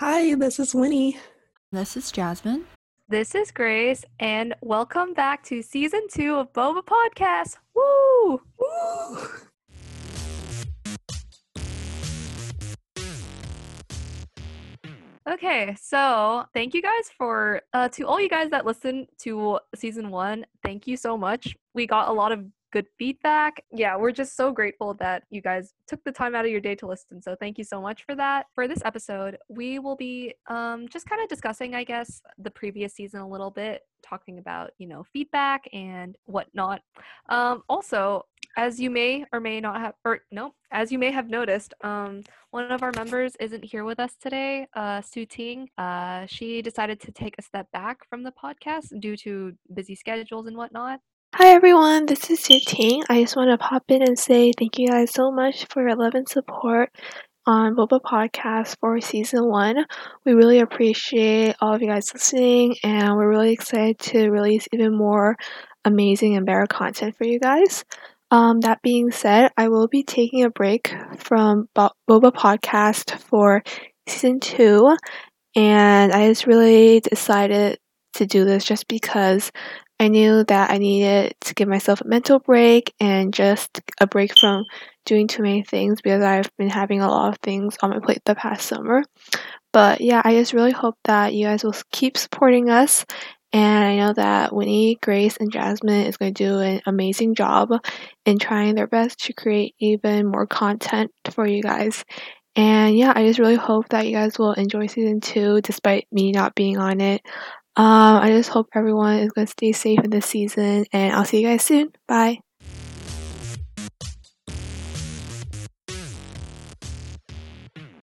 Hi, this is Winnie. This is Jasmine. This is Grace, and welcome back to season two of Boba Podcast. Woo! Woo! Okay, so thank you guys for uh, to all you guys that listened to season one. Thank you so much. We got a lot of good feedback. Yeah, we're just so grateful that you guys took the time out of your day to listen. So thank you so much for that. For this episode, we will be um, just kind of discussing, I guess, the previous season a little bit, talking about you know feedback and whatnot. Um, also, as you may or may not have, or no, as you may have noticed, um, one of our members isn't here with us today, uh, Su Ting. Uh, she decided to take a step back from the podcast due to busy schedules and whatnot. Hi everyone, this is Su. I just want to pop in and say thank you guys so much for your love and support on Boba Podcast for season one. We really appreciate all of you guys listening, and we're really excited to release even more amazing and better content for you guys. Um, that being said, I will be taking a break from Bo- Boba Podcast for season two, and I just really decided to do this just because I knew that I needed to give myself a mental break and just a break from doing too many things because I've been having a lot of things on my plate the past summer. But yeah, I just really hope that you guys will keep supporting us. And I know that Winnie, Grace, and Jasmine is going to do an amazing job in trying their best to create even more content for you guys. And yeah, I just really hope that you guys will enjoy season two despite me not being on it. Um, I just hope everyone is going to stay safe in this season, and I'll see you guys soon. Bye.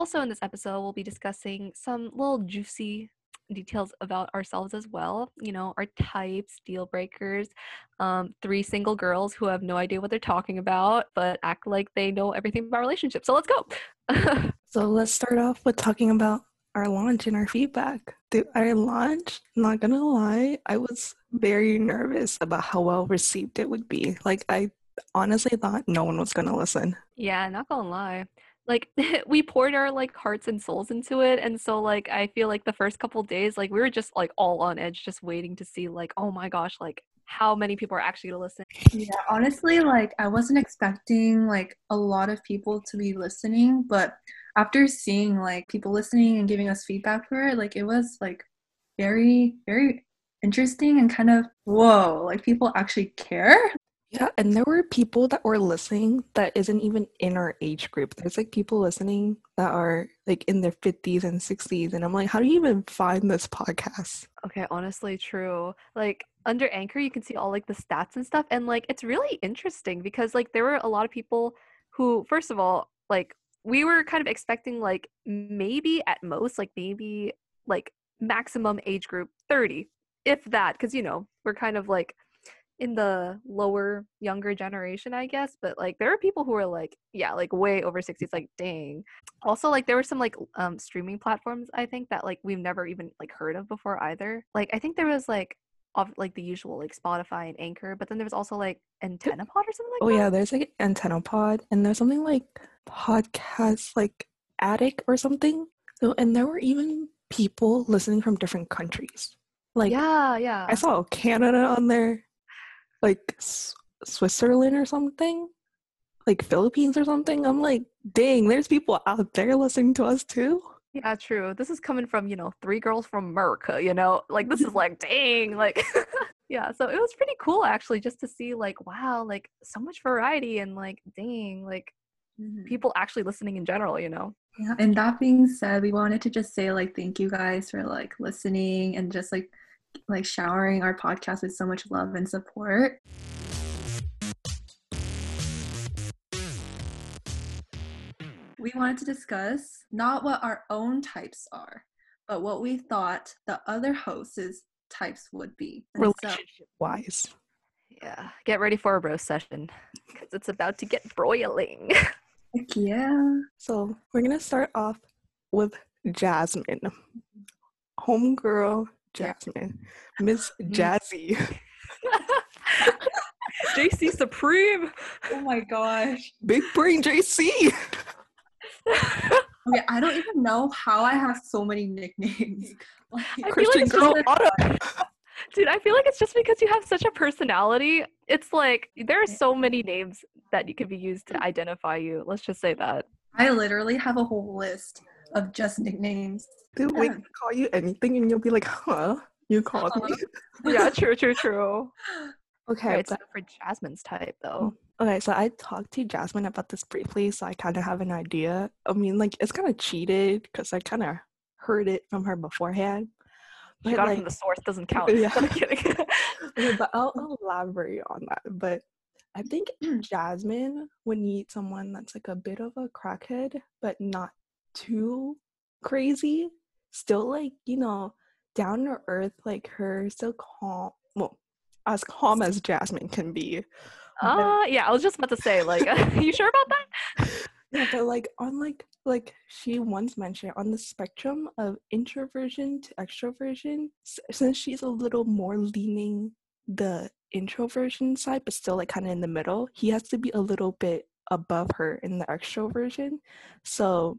Also, in this episode, we'll be discussing some little juicy details about ourselves as well. You know, our types, deal breakers, um, three single girls who have no idea what they're talking about, but act like they know everything about relationships. So let's go. so let's start off with talking about our launch and our feedback. The, our launch, not gonna lie, I was very nervous about how well received it would be. Like, I honestly thought no one was gonna listen. Yeah, not gonna lie. Like we poured our like hearts and souls into it, and so like I feel like the first couple days, like we were just like all on edge, just waiting to see like, oh my gosh, like how many people are actually gonna listen. Yeah, honestly, like I wasn't expecting like a lot of people to be listening, but after seeing like people listening and giving us feedback for it, like it was like very, very interesting and kind of whoa, like people actually care. Yeah, and there were people that were listening that isn't even in our age group. There's like people listening that are like in their 50s and 60s. And I'm like, how do you even find this podcast? Okay, honestly, true. Like under Anchor, you can see all like the stats and stuff. And like it's really interesting because like there were a lot of people who, first of all, like we were kind of expecting like maybe at most like maybe like maximum age group 30 if that because you know we're kind of like in the lower younger generation i guess but like there are people who are like yeah like way over 60 it's like dang. Also like there were some like um streaming platforms i think that like we've never even like heard of before either. Like i think there was like of like the usual like Spotify and Anchor, but then there was also like Antenna Pod or something like that. oh, that. yeah, there's like Antenna Pod and there's something like podcast like Addict or something. So and there were even people listening from different countries. Like yeah, yeah. I saw Canada on there, like S- Switzerland or something, like Philippines or something. I'm like, dang, there's people out there listening to us too. Yeah, true. This is coming from, you know, three girls from America, you know? Like this is like dang, like yeah, so it was pretty cool actually just to see like wow, like so much variety and like dang, like mm-hmm. people actually listening in general, you know. Yeah, and that being said, we wanted to just say like thank you guys for like listening and just like like showering our podcast with so much love and support. We wanted to discuss not what our own types are, but what we thought the other hosts' types would be. Relationship so, wise. Yeah. Get ready for a roast session because it's about to get broiling. Heck yeah. So we're going to start off with Jasmine. Homegirl Jasmine. Miss mm-hmm. Jazzy. JC Supreme. Oh my gosh. Big brain JC. Okay, I don't even know how I have so many nicknames. Like, I feel like Christian it's girl just- autumn. Dude, I feel like it's just because you have such a personality. It's like there are so many names that you can be used to identify you. Let's just say that. I literally have a whole list of just nicknames. Dude, we can call you anything and you'll be like, huh? You called me. Yeah, true, true, true. Okay, Right, so for Jasmine's type though. Oh. Okay, so I talked to Jasmine about this briefly, so I kind of have an idea. I mean, like, it's kind of cheated because I kind of heard it from her beforehand. She But, got it from the source, doesn't count. Yeah. I'm kidding. but I'll, I'll elaborate on that. But I think hmm. Jasmine would need someone that's like a bit of a crackhead, but not too crazy. Still like, you know, down to earth like her, still calm. Well, as calm as Jasmine can be. Uh yeah, I was just about to say, like, you sure about that? Yeah, but like on like like she once mentioned on the spectrum of introversion to extroversion, s- since she's a little more leaning the introversion side, but still like kind of in the middle, he has to be a little bit above her in the extroversion. So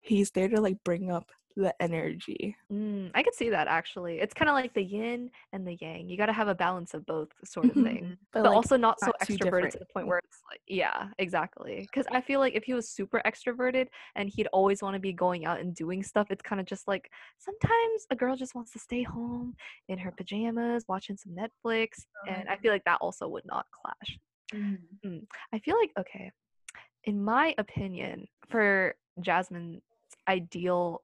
he's there to like bring up the energy. Mm, I could see that actually. It's kind of like the yin and the yang. You got to have a balance of both, sort of thing. But, but like, also not so not too extroverted to the point where it's like yeah exactly because i feel like if he was super extroverted and he'd always want to be going out and doing stuff it's kind of just like sometimes a girl just wants to stay home in her pajamas watching some netflix and i feel like that also would not clash Mm. i feel like okay in my opinion for jasmine's ideal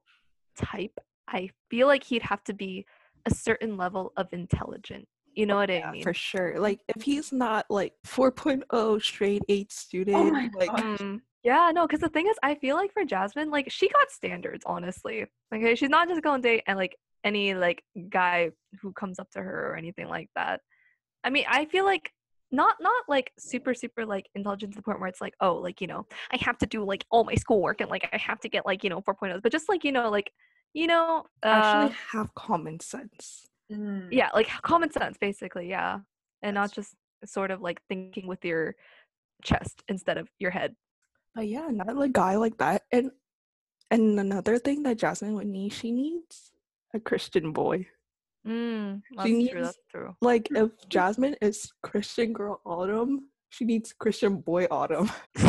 type i feel like he'd have to be a certain level of intelligent you know what i Yeah, mean for sure. Like if he's not like 4.0 straight eight student, my like. Mm, yeah, no, because the thing is, I feel like for Jasmine, like she got standards, honestly. Okay, she's not just going to date and like any like guy who comes up to her or anything like that. I mean, I feel like not not like super super like intelligent to the point where it's like oh like you know I have to do like all my schoolwork and like I have to get like you know 4.0s, but just like you know like you know uh, actually have common sense. Mm. yeah like common sense basically yeah and not just sort of like thinking with your chest instead of your head. But yeah, not like a guy like that. And and another thing that Jasmine would need, she needs a Christian boy. Mm, that's She true. needs- That's true. Like if Jasmine is Christian girl Autumn, she needs Christian boy Autumn.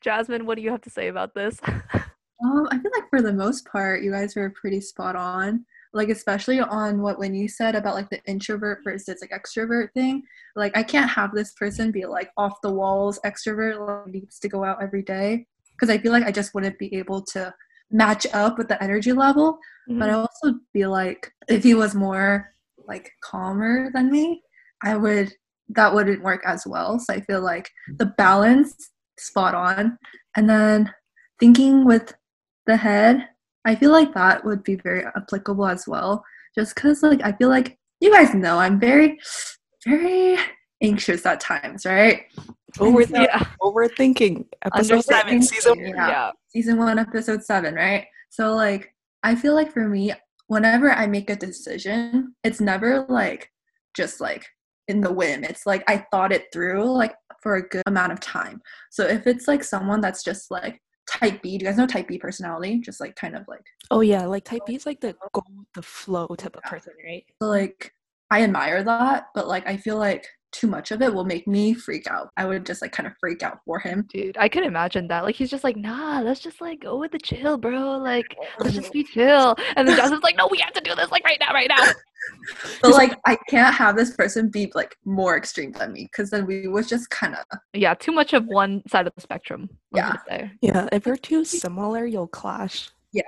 Jasmine, what do you have to say about this? Um, I feel like for the most part, you guys were pretty spot on. Like especially on what when you said about like the introvert versus like extrovert thing. Like I can't have this person be like off the walls extrovert like needs to go out every day because I feel like I just wouldn't be able to match up with the energy level. But I Mhm. also feel like if he was more like calmer than me, I would that wouldn't work as well. So I feel like the balance spot on. And then thinking with the head, I feel like that would be very applicable as well. Just because like I feel like you guys know I'm very, very anxious at times, right? Overth- yeah, Overthinking. Episode seven, Understanding. season Yeah. yeah. season one, episode seven, right? So like I feel like for me, whenever I make a decision, it's never like just like in the whim. It's like I thought it through like for a good amount of time. So if it's like someone that's just like type B, do you guys know type B personality? Just like kind of like Oh yeah, like type B is like the go the flow type of person, right? so like I admire that, but like I feel like too much of it will make me freak out. I would just like kind of freak out for him. Dude, I can imagine that. Like he's just like, nah, let's just like go with the chill, bro. Like, let's just be chill. And then Jasmine's like, no, we have to do this like right now, right now. But like I can't have this person be like more extreme than me because then we would just kind of Yeah, too much of one side of the spectrum. Yeah. say. Yeah, if you're too similar, you'll clash. Yeah.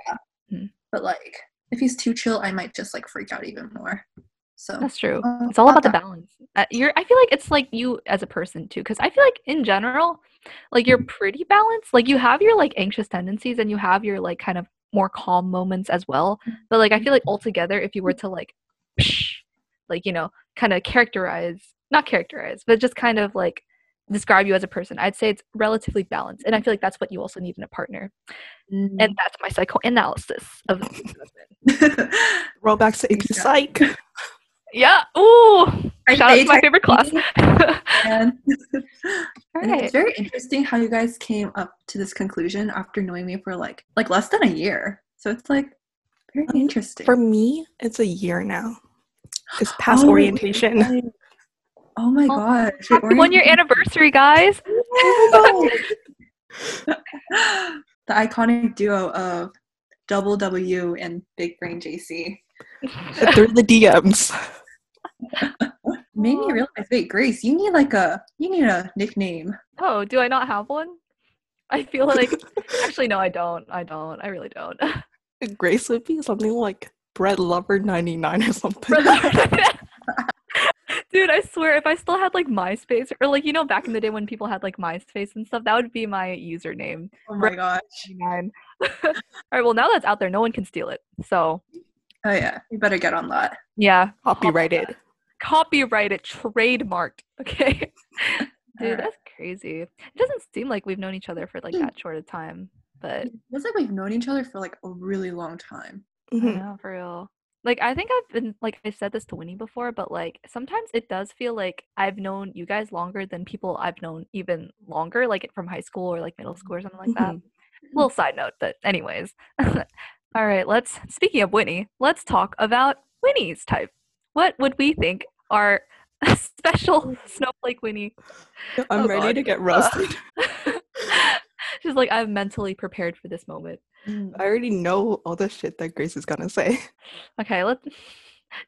Hmm. But like if he's too chill i might just like freak out even more so That's true. uh, It's all about the balance. Uh, you're. I feel like it's like you as a person too, because I feel like in general, like you're pretty balanced. Like you have your like anxious tendencies and you have your like kind of more calm moments as well. But like I feel like altogether, if you were to like, like you know, kind of characterize, not characterize, but just kind of like describe you as a person, I'd say it's relatively balanced. And I feel like that's what you also need in a partner. Mm. And that's my psychoanalysis of. Rollbacks to AP Yeah. Psych. yeah. Ooh. I Shout out to my type favorite class. And- Alright, And Okay. it's very interesting how you guys came up to this conclusion after knowing me for like like less than a year. So it's like very Um, interesting. For me, it's a year now. It's past Oh, orientation. right. Oh my Oh, gosh. Happy one year anniversary, guys. Oh the iconic duo of Double W and Big Brain JC. Through the DMs. Made Aw. me realize, wait, Grace, you need like a you need a nickname. Oh, do I not have one? I feel like actually no, I don't. I don't. I really don't. Grace would be something like Bread Lover 99 or something. Dude, I swear if I still had like MySpace or like you know back in the day when people had like MySpace and stuff, that would be my username. Oh my gosh. Nine. All right, well now that's out there, no one can steal it. So Oh yeah, you better get on that. yeah, Copyrighted. copyrighted, trademarked. Okay. Dude, Alright. that's crazy. It doesn't seem like we've known each other for like that short a time, but It feels like we've known each other for like a really long time. I Mhm. know for real. Like I think I've been like I said this to Winnie before, but like sometimes it does feel like I've known you guys longer than people I've known even longer, like from high school or like middle school or something like that. Mhm. Little side note, but anyways. All right, let's speaking of Winnie, let's talk about Winnie's type. What would we think are special snowflake Winnie? I'm Oh, ready God. to get roasted. She's like, I'm mentally prepared for this moment. I already know all the shit that Grace is gonna say. Okay, let's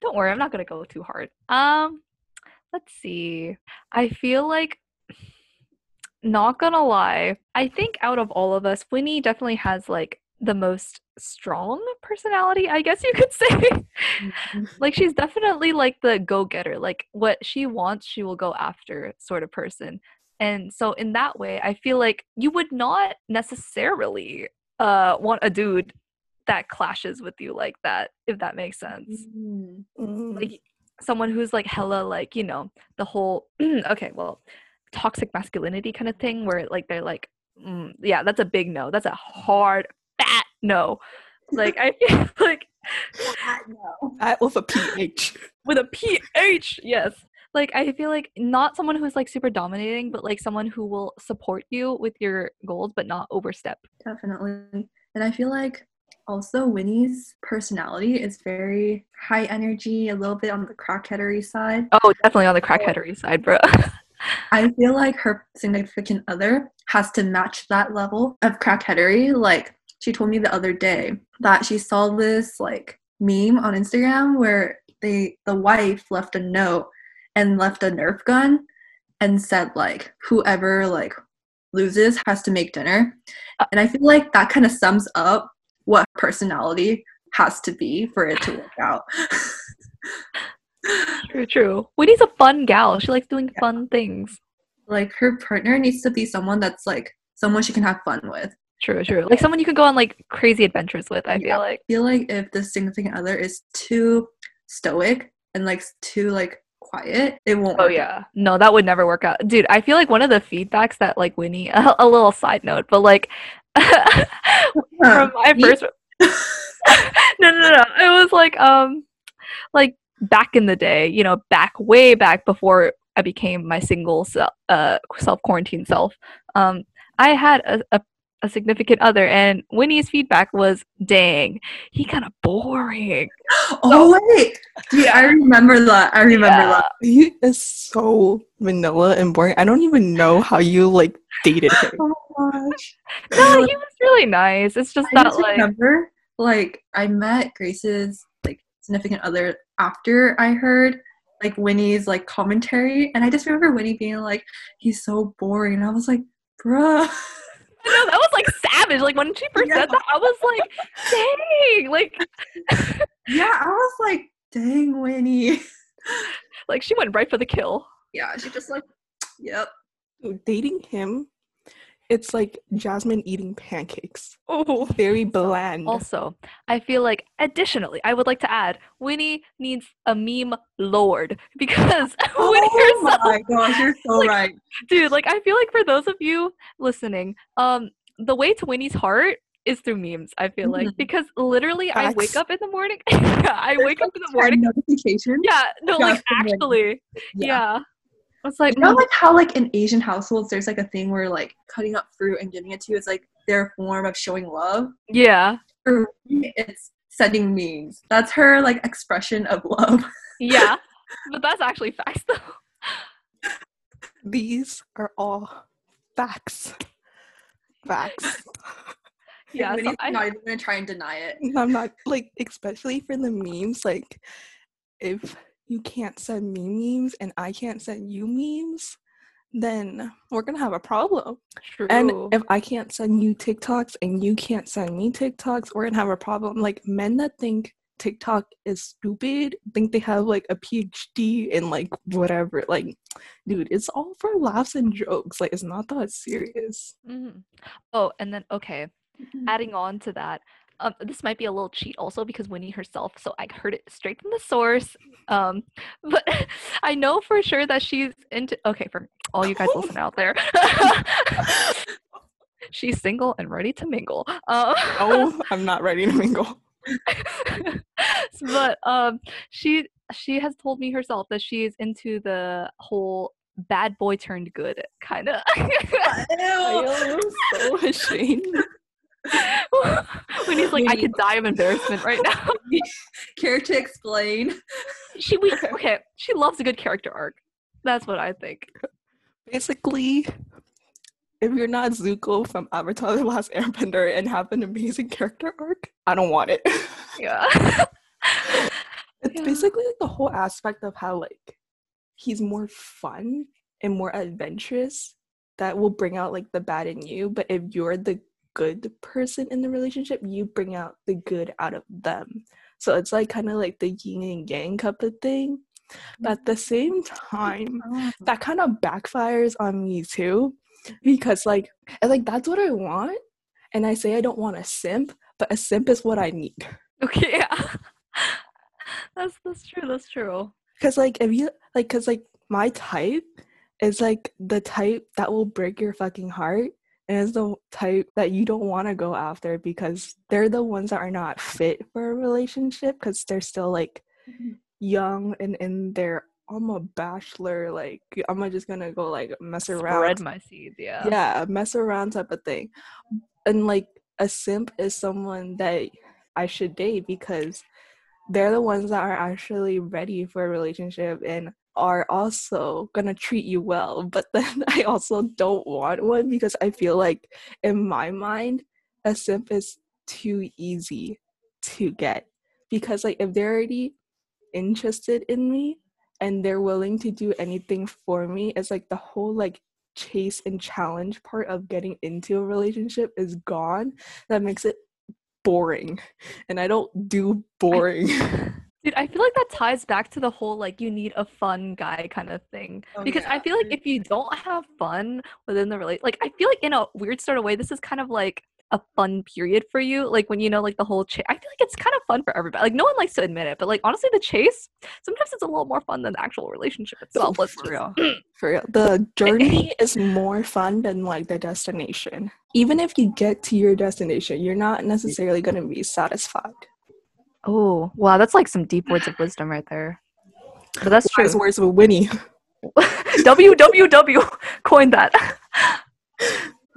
don't worry, I'm not gonna go too hard. Um let's see. I feel like not gonna lie, I think out of all of us, Winnie definitely has like the most strong personality, I guess you could say. Mhm. like she's definitely like the go-getter. Like what she wants, she will go after sort of person. And so in that way, I feel like you would not necessarily uh want a dude that clashes with you like that, if that makes sense. Mm. Mm. Like someone who's like hella like, you know, the whole okay, well, toxic masculinity kind of thing where like they're like mm, yeah, that's a big no. That's a hard fat no. Like I feel like That with a PH. with a ph yes like i feel like not someone who's like super dominating but like someone who will support you with your goals but not overstep Definitely. And I feel like also Winnie's personality is very high energy, a little bit on the crackheadery side. oh definitely on the crackheadery side bro I feel like her significant other has to match that level of crackheadery. Like she told me the other day that she saw this like meme on Instagram where they the wife left a note and left a Nerf gun and said like whoever like loses has to make dinner. And I feel like that kind of sums up what personality has to be for it to work out. true true Winnie's a fun gal she likes doing Yeah. fun things like her partner needs to be someone that's like someone she can have fun with. True true like someone you can go on like crazy adventures with i Yeah. feel like feel like if the significant other is too stoic and like too like quiet, it won't. Oh work out. yeah, no, that would never work out, dude. I feel like one of the feedbacks that like Winnie, a, a little side note, but like from my first, no, no, no, no, it was like um, like back in the day, you know, back way back before I became my single self, uh, self quarantine self. Um, I had a, a a significant other, and Winnie's feedback was, "Dang, he kind of boring." Oh wait, yeah, I remember that. I remember Yeah. that. He is so vanilla and boring. I don't even know how you like dated him. Oh gosh. No, he was really nice. It's just I that just like. remember, like, I met Grace's like significant other after I heard like Winnie's like commentary, and I just remember Winnie being like, "He's so boring," and I was like, "Bruh." No, that was like savage. Like when she first Yeah. said that, I was like, dang. Like Yeah, I was like, "Dang, Winnie." like she went right for the kill. yeah, she just like, "Yep." Dude, Dating him, it's like Jasmine eating pancakes. Oh. Very bland. Also, I feel like additionally, I would like to add Winnie needs a meme lord because Winnie Oh herself my gosh, you're so Like- right. dude, like I feel like for those of you listening, um the way to Winnie's heart is through memes, I feel like. Mhm. Because literally I wake up in the morning. yeah, I wake up in the morning. notification. Yeah, no, like Just Winnie. actually. Yeah. It's like, You know, mm, like how like in Asian households, there's like a thing where like cutting up fruit and giving it to you is like their form of showing love. yeah, For me, it's sending memes. That's her like expression of love. yeah. but that's actually facts though. These are all facts. Facts. Yeah, so Winnie's I- not even gonna try and deny it. I'm not like, especially for the memes. Like, if you can't send me memes and I can't send you memes, then we're gonna have a problem. True. And if I can't send you TikToks and you can't send me TikToks, we're gonna have a problem. Like men that think TikTok is stupid think they have like a PhD in like whatever. Like, dude, it's all for laughs and jokes. Like, it's not that serious. Mhm. Oh, and then okay, adding on to that, um, this might be a little cheat also because Winnie herself. So I heard it straight from the source. Um, but I know for sure that she's into. Okay, for all you guys listening out there, she's single and ready to mingle. Um, Oh, I'm not ready to mingle. but um, she she has told me herself that she is into the whole bad boy turned good kind of. I am so ashamed. when he's like, I could die of embarrassment right now. Care to explain? She we okay. She loves a good character arc. That's what I think. Basically, if you're not Zuko from Avatar: The Last Airbender and have an amazing character arc, I don't want it. Yeah. It's Yeah. basically like the whole aspect of how like he's more fun and more adventurous that will bring out like the bad in you. But if you're the good person in the relationship, you bring out the good out of them. So it's like kind of like the yin and yang type of thing. But at the same time, oh. that kind of backfires on me too because like and, like that's what I want and I say I don't want a simp but a simp is what I need okay. Yeah. That's that's true. That's true. because like if you like because like my type is like the type that will break your fucking heart is the type that you don't want to go after because they're the ones that are not fit for a relationship because they're still like mm-hmm. young and in their I'm a bachelor like I'm just gonna go like mess around Spread my seeds. Yeah. yeah mess around type of thing and like a simp is someone that i should date because they're the ones that are actually ready for a relationship and are also gonna treat you well but then i also don't want one because i feel like in my mind a simp is too easy to get. Because like if they're already interested in me and they're willing to do anything for me it's like the whole like chase and challenge part of getting into a relationship is gone. That makes it boring. And i don't do boring Dude, I feel like that ties back to the whole like you need a fun guy kind of thing. Oh, because I feel like if you don't have fun within the relate, like I feel like in a weird sort of way, this is kind of like a fun period for you. Like when you know, like the whole chase. I feel like it's kind of fun for everybody. Like no one likes to admit it, but like honestly, the chase sometimes it's a little more fun than the actual relationship itself. Let's for real. for real the journey is more fun than like the destination even if you get to your destination you're not necessarily going to be satisfied Oh wow, that's like some deep words of wisdom right there. But that's true. Words with winnie www coined that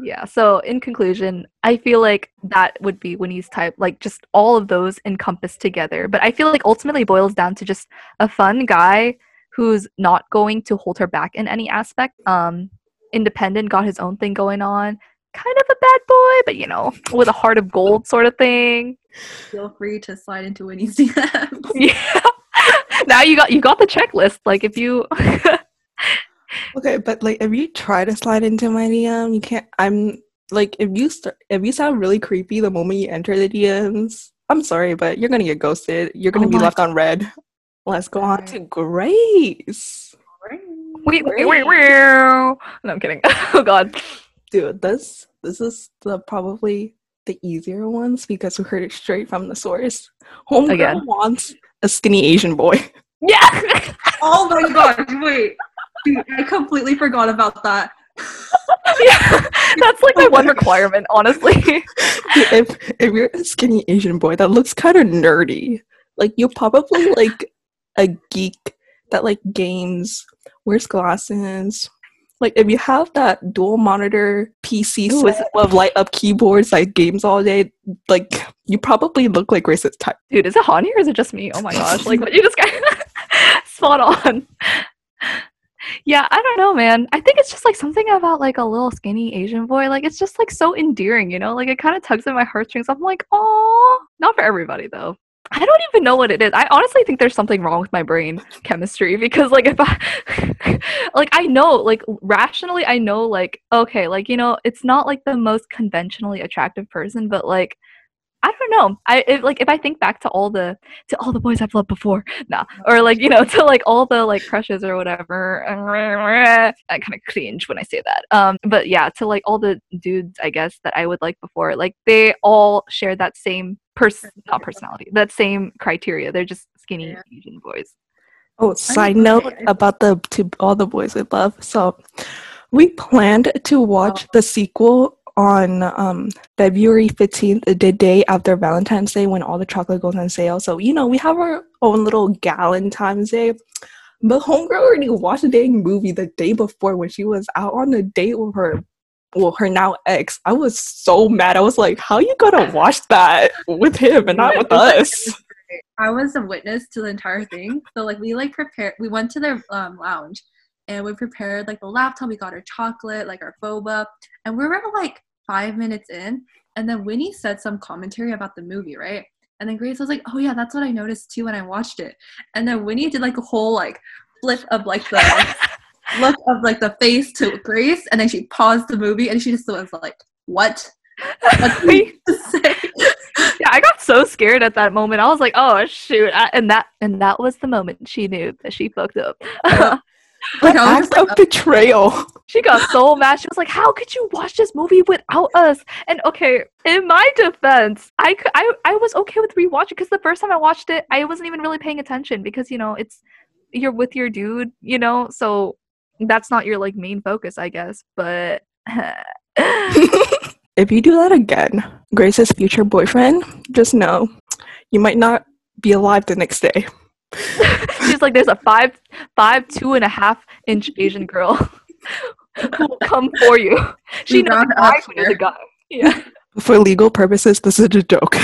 yeah so in conclusion i feel like that would be winnie's type like just all of those encompassed together but i feel like ultimately boils down to just a fun guy who's not going to hold her back in any aspect um independent got his own thing going on kind of a bad boy but you know with a heart of gold sort of thing. Feel free to slide into Winnie's DMs. yeah. Now you got you got the checklist. Like if you okay but like if you try to slide into my dm you can't i'm like if you start if you sound really creepy the moment you enter the dms i'm sorry but you're gonna get ghosted. You're gonna Oh be my- left on red. Let's go on to grace. Wait wait wait wait no i'm kidding. Oh god dude this this is the probably the easier ones because we heard it straight from the source homegirl Again. wants a skinny asian boy yeah Oh my gosh, wait. Dude, I completely forgot about that. yeah, that's like my one requirement, honestly. if if you're a skinny asian boy that looks kind of nerdy like you're probably like a geek that like games wears glasses. Like if you have that dual monitor PC Ooh, is of light up keyboards like games all day, like you probably look like racist type. Dude, is it Hani or is it just me? Oh my gosh, like what you just got spot on. Yeah, I don't know, man. I think it's just like something about like a little skinny Asian boy. Like it's just like so endearing, you know? Like it kind of tugs at my heartstrings. I'm like, oh, not for everybody though. I don't even know what it is. I honestly think there's something wrong with my brain chemistry because like if I like I know like rationally I know like okay, like you know, it's not like the most conventionally attractive person, but like I don't know. I if, like if I think back to all the to all the boys I've loved before, nah, or like you know to like all the like crushes or whatever. I kind of cringe when I say that. Um, but yeah, to like all the dudes I guess that I would like before, like they all share that same person, not personality, that same criteria. They're just skinny Yeah. Asian boys. Oh, side agree. note about the to all the boys we love. So we planned to watch the sequel on um, February 15th, the day after Valentine's Day when all the chocolate goes on sale. So, you know, we have our own little Galentine's Day. But Homegirl already watched the dang movie the day before when she was out on a date with her well, her now ex. I was so mad. I was like, how you gonna watch that with him and not with us? I was a witness to the entire thing. So like we like prepared we went to their um, lounge and we prepared like the laptop, we got our chocolate, like our boba, and we were like five minutes in, and then Winnie said some commentary about the movie, right? And then Grace was like, Oh yeah, that's what I noticed too when I watched it. And then Winnie did like a whole like flip of like the look of like the face to Grace, and then she paused the movie and she just was like, What? What say? yeah, I got so scared at that moment. I was like, "Oh shoot!" I, and that and that was the moment she knew that she fucked up. Like, I was act just like, of betrayal. Oh. she got so mad. She was like, "How could you watch this movie without us?" And okay, in my defense, I cou- I I was okay with rewatching because the first time I watched it, I wasn't even really paying attention because you know it's you're with your dude, you know, so that's not your like main focus, I guess. But if you do that again, Grace's future boyfriend, just know you might not be alive the next day. She's like, there's a five, five, two and a half inch Asian girl who will come for you. She We knows round why up when there's guy. Yeah. For legal purposes, this is a joke.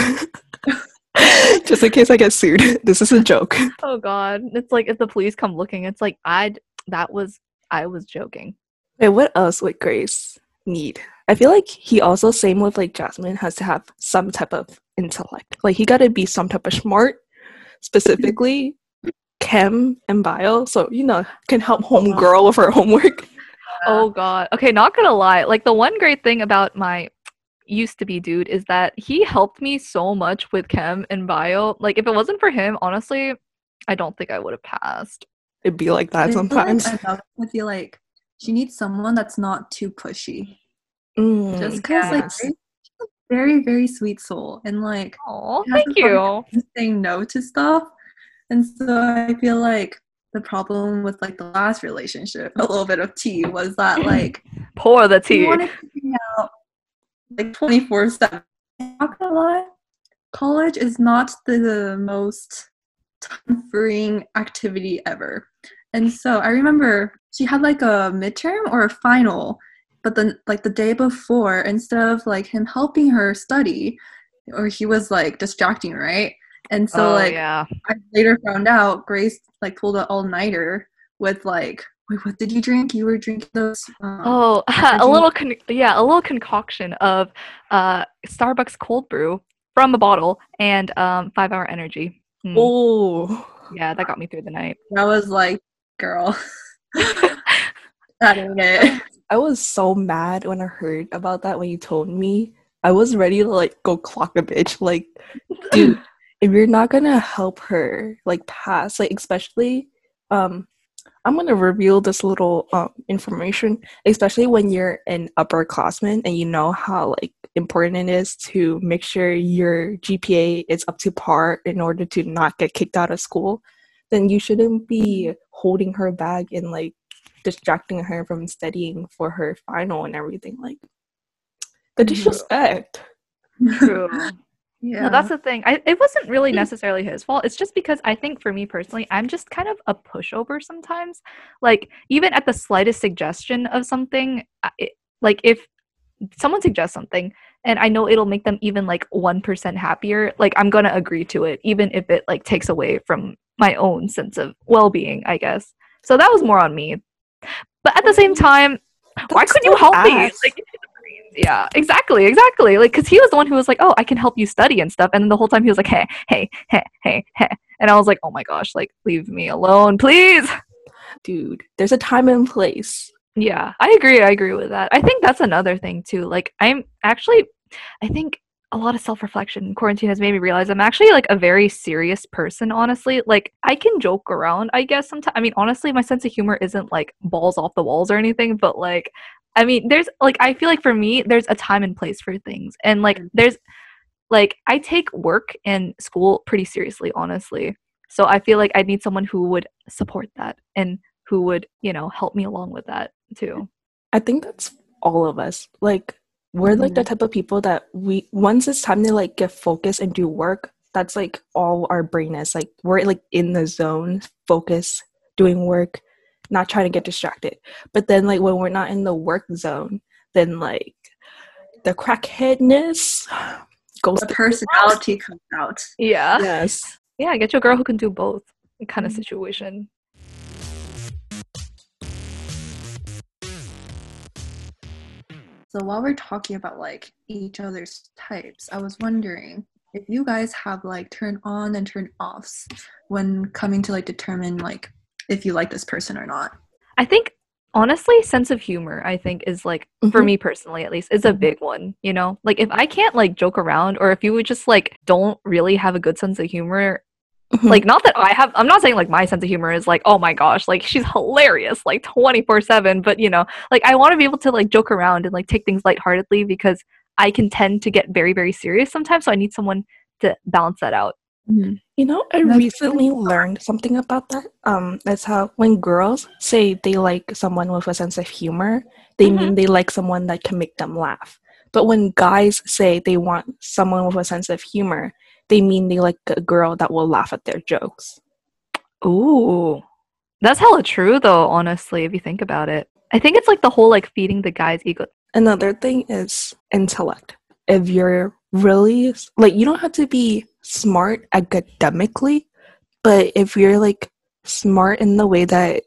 just in case I get sued, this is a joke. Oh God. It's like if the police come looking, it's like I that was I was joking. Wait, what else would Grace need? I feel like he also, same with like Jasmine, has to have some type of intellect. Like he got to be some type of smart, specifically chem and bio. So you know, can help oh, homegirl with her homework. Oh God. Okay, not gonna lie. Like the one great thing about my used to be dude is that he helped me so much with chem and bio. Like if it wasn't for him, honestly, I don't think I would have passed. It'd be like that I feel sometimes. Like, I I feel like she needs someone that's not too pushy. Mm, Just because, like, yes. Grace, she's a very, very sweet soul, and like Oh, thank you. saying no to stuff. And so I feel like the problem with like the last relationship, a little bit of tea, was that like Pour the tea. wanted to hang out like twenty four seven. Not gonna lie, college is not the most time freeing activity ever. And so I remember she had like a midterm or a final, but then like the day before, instead of like him helping her study, or he was like distracting, right? And so oh, like yeah. I later found out Grace like pulled an all nighter with like wait what did you drink? You were drinking those um, Oh, a little con- yeah, a little concoction of uh Starbucks cold brew from a bottle and um 5 hour energy. Mm, Oh, Yeah, that got me through the night. I was like, girl, that ain't it. I was so mad when I heard about that when you told me. I was ready to like go clock a bitch. Like, dude, if you're not gonna help her like pass, like especially, um, I'm gonna reveal this little um information, especially when you're an upperclassman and you know how like important it is to make sure your GPA is up to par in order to not get kicked out of school. Then you shouldn't be holding her back and like distracting her from studying for her final and everything. Like the disrespect. True. Yeah. No, that's the thing. I, it wasn't really necessarily his fault. It's just because I think for me personally, I'm just kind of a pushover sometimes. Like even at the slightest suggestion of something, it, like if someone suggests something and I know it'll make them even like 1% happier, like I'm going to agree to it even if it like takes away from my own sense of well-being, I guess. So that was more on me. But at the same time, why couldn't you help me? Like, yeah, exactly, exactly. Like, cause he was the one who was like, "Oh, I can help you study and stuff," and then the whole time he was like, "Hey, hey, hey, hey, hey," and I was like, "Oh my gosh, like, leave me alone, please." dude, there's a time and place. Yeah, I agree. I agree with that. I think that's another thing too. Like, I'm actually, I think a lot of self reflection quarantine has made me realize I'm actually like a very serious person, honestly. Like, I can joke around, I guess, sometimes. I mean, honestly, my sense of humor isn't like balls off the walls or anything, but like, I mean, there's like, I feel like for me, there's a time and place for things. And like, mm. there's like, I take work and school pretty seriously, honestly. So I feel like I need someone who would support that and who would, you know, help me along with that too. I think that's all of us. Like we're like the type of people that we once it's time to like get focused and do work, that's like all our brain is. Like we're like in the zone, focus, doing work, not trying to get distracted. But then like when we're not in the work zone, then like the crackheadness goes the through- personality comes out. Yeah. Yes. Yeah, get you a girl who can do both kind of Mhm. situation. So while we're talking about like each other's types, I was wondering if you guys have like turn on and turn offs when coming to like determine like if you like this person or not. I think honestly, sense of humor, I think is like for Mhm. me personally at least, is a big one, you know? Like if I can't like joke around or if you would just like don't really have a good sense of humor, Mhm. like not that I have I'm not saying like my sense of humor is like, oh my gosh, like she's hilarious like 24/7, but you know, like I want to be able to like joke around and like take things lightheartedly because I can tend to get very very serious sometimes, so I need someone to balance that out. You know, I That's recently learned something about that. Um, that's how when girls say they like someone with a sense of humor, they Mhm. mean they like someone that can make them laugh. But when guys say they want someone with a sense of humor, they mean they like a girl that will laugh at their jokes. Ooh. That's hella true though, honestly, if you think about it. I think it's like the whole like feeding the guy's ego. Another thing is intellect. If you're really like, you don't have to be smart academically, but if you're like smart in the way that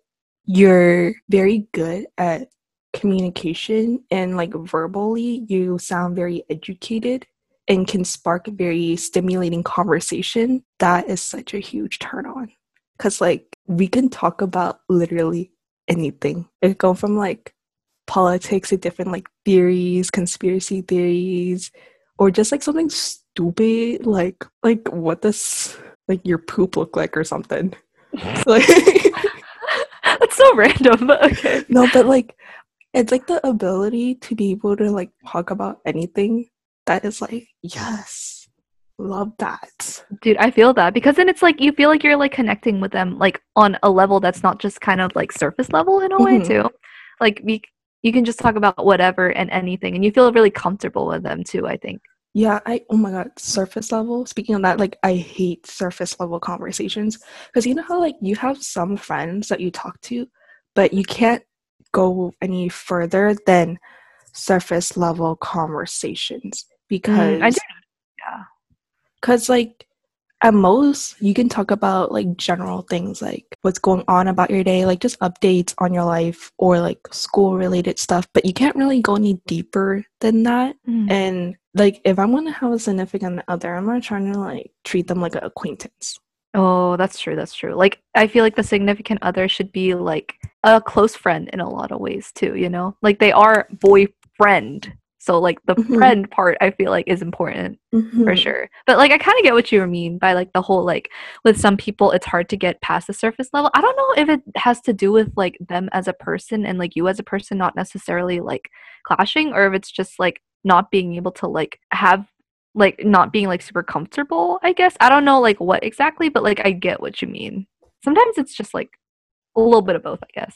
you're very good at communication and like verbally, you sound very educated and can spark a very stimulating conversation, that is such a huge turn on. Because like we can talk about literally anything. It go from like politics to different like theories, conspiracy theories, or just like something stupid like like what does like your poop look like or something. like That's so random, but okay. no, but like it's like the ability to be able to like talk about anything that is like yes, love that. Dude, I feel that because then it's like you feel like you're like connecting with them like on a level that's not just kind of like surface level in a way Mhm. too. Like we you can just talk about whatever and anything and you feel really comfortable with them too, I think. Yeah, I oh my god, surface level. Speaking of that, like I hate surface level conversations because you know how like you have some friends that you talk to, but you can't go any further than surface level conversations because Mm, I do. Yeah. because like at most you can talk about like general things like what's going on about your day like just updates on your life or like school related stuff but you can't really go any deeper than that Mm. and like if i'm gonna have a significant other i'm not trying to like treat them like an acquaintance Oh, that's true. That's true. Like, I feel like the significant other should be like a close friend in a lot of ways too, you know? Like, they are boyfriend. So, like, the Mhm. friend part I feel like is important for Mhm. sure. But, like, I kind of get what you mean by like the whole like with some people, it's hard to get past the surface level. I don't know if it has to do with like them as a person and like you as a person not necessarily like clashing or if it's just like not being able to like have like not being like super comfortable, I guess. I don't know like what exactly, but like I get what you mean. Sometimes it's just like a little bit of both, I guess.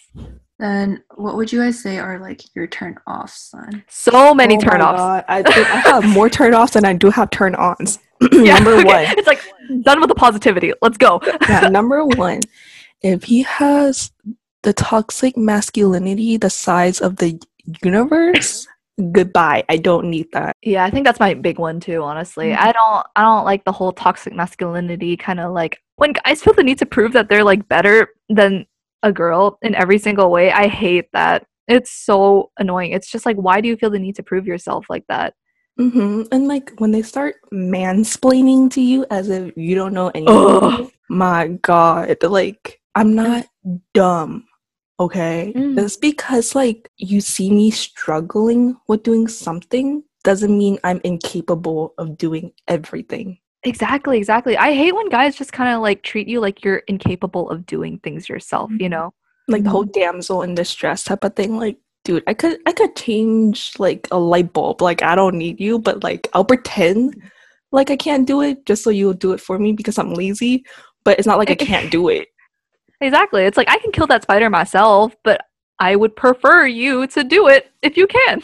Then what would you guys say are like your turn offs then? So many Oh my turnoffs. God, I I have more turn offs than I do have turn ons. number okay. one. It's like done with the positivity. Let's go. Yeah, number one. If he has the toxic masculinity the size of the universe, goodbye. I don't need that. Yeah, I think that's my big one too, honestly. Mhm. I don't I don't like the whole toxic masculinity kind of like when guys feel the need to prove that they're like better than a girl in every single way. I hate that. It's so annoying. It's just like why do you feel the need to prove yourself like that? hmm And like when they start mansplaining to you as if you don't know anything, Ugh. my God, like I'm not dumb, okay? Mm. Just because like you see me struggling with doing something doesn't mean I'm incapable of doing everything. Exactly, exactly. I hate when guys just kind of like treat you like you're incapable of doing things yourself, you Mhm. know? Like the whole damsel in distress type of thing. Like, dude, I could I could change like a light bulb. Like I don't need you, but like I'll pretend like I can't do it just so you'll do it for me because I'm lazy. But it's not like I can't do it. Exactly. It's like I can kill that spider myself, but I would prefer you to do it if you can.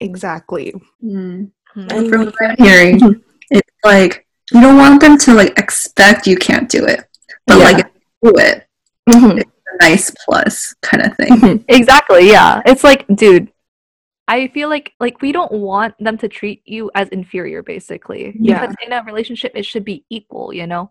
Exactly. Mm. And From what I'm hearing, it's like you don't want them to like expect you can't do it, but Yeah. like do it, mhm. a nice plus kind of thing. Exactly, yeah. It's like, dude, I feel like like we don't want them to treat you as inferior basically. Yeah. Because in a relationship it should be equal, you know?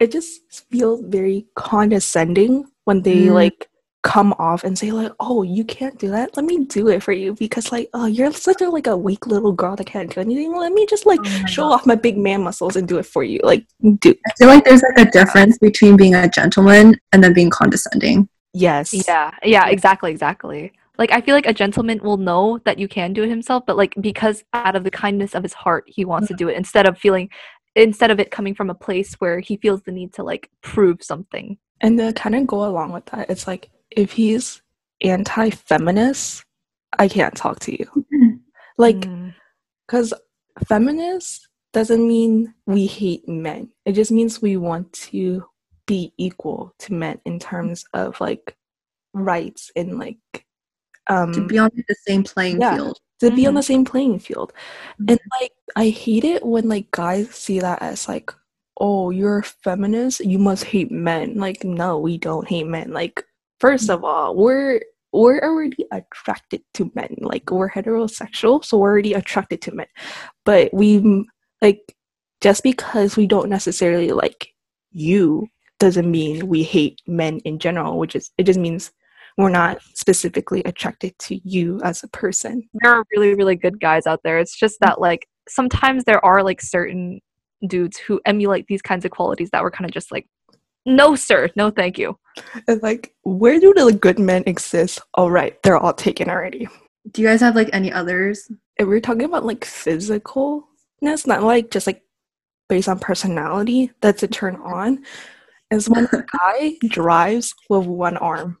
it just feels very condescending when they Mm. like come off and say like oh you can't do that let me do it for you because like oh you're such a like a weak little girl that can't do anything let me just like Oh show God. off my big man muscles and do it for you like dude I feel like there's like a difference between being a gentleman and then being condescending. yes Yeah, yeah, exactly, exactly. Like I feel like a gentleman will know that you can do it himself, but like because out of the kindness of his heart he wants to mm-hmm. do it instead of feeling instead of it coming from a place where he feels the need to like prove something. and to kind of go along with that it's like if he's anti-feminist i can't talk to you like Mm. because feminist doesn't mean we hate men it just means we want to be equal to men in terms of like rights and like um to be on the same playing Yeah. field. to be on the same playing field Mm-hmm. and like i hate it when like guys see that as like oh you're a feminist you must hate men like no we don't hate men like first of all we're we're already attracted to men. Like we're heterosexual so we're already attracted to men. But we like just because we don't necessarily like you doesn't mean we hate men in general which is it just means we're not specifically attracted to you as a person. There are really really good guys out there. It's just that like sometimes there are like certain dudes who emulate these kinds of qualities that were kind of just like no sir no thank you And like, where do the good men exist? All right, they're all taken already. Do you guys have like any others? If we're talking about like physicalness, not like just like based on personality, that's a turn on. Is when a guy drives with one arm,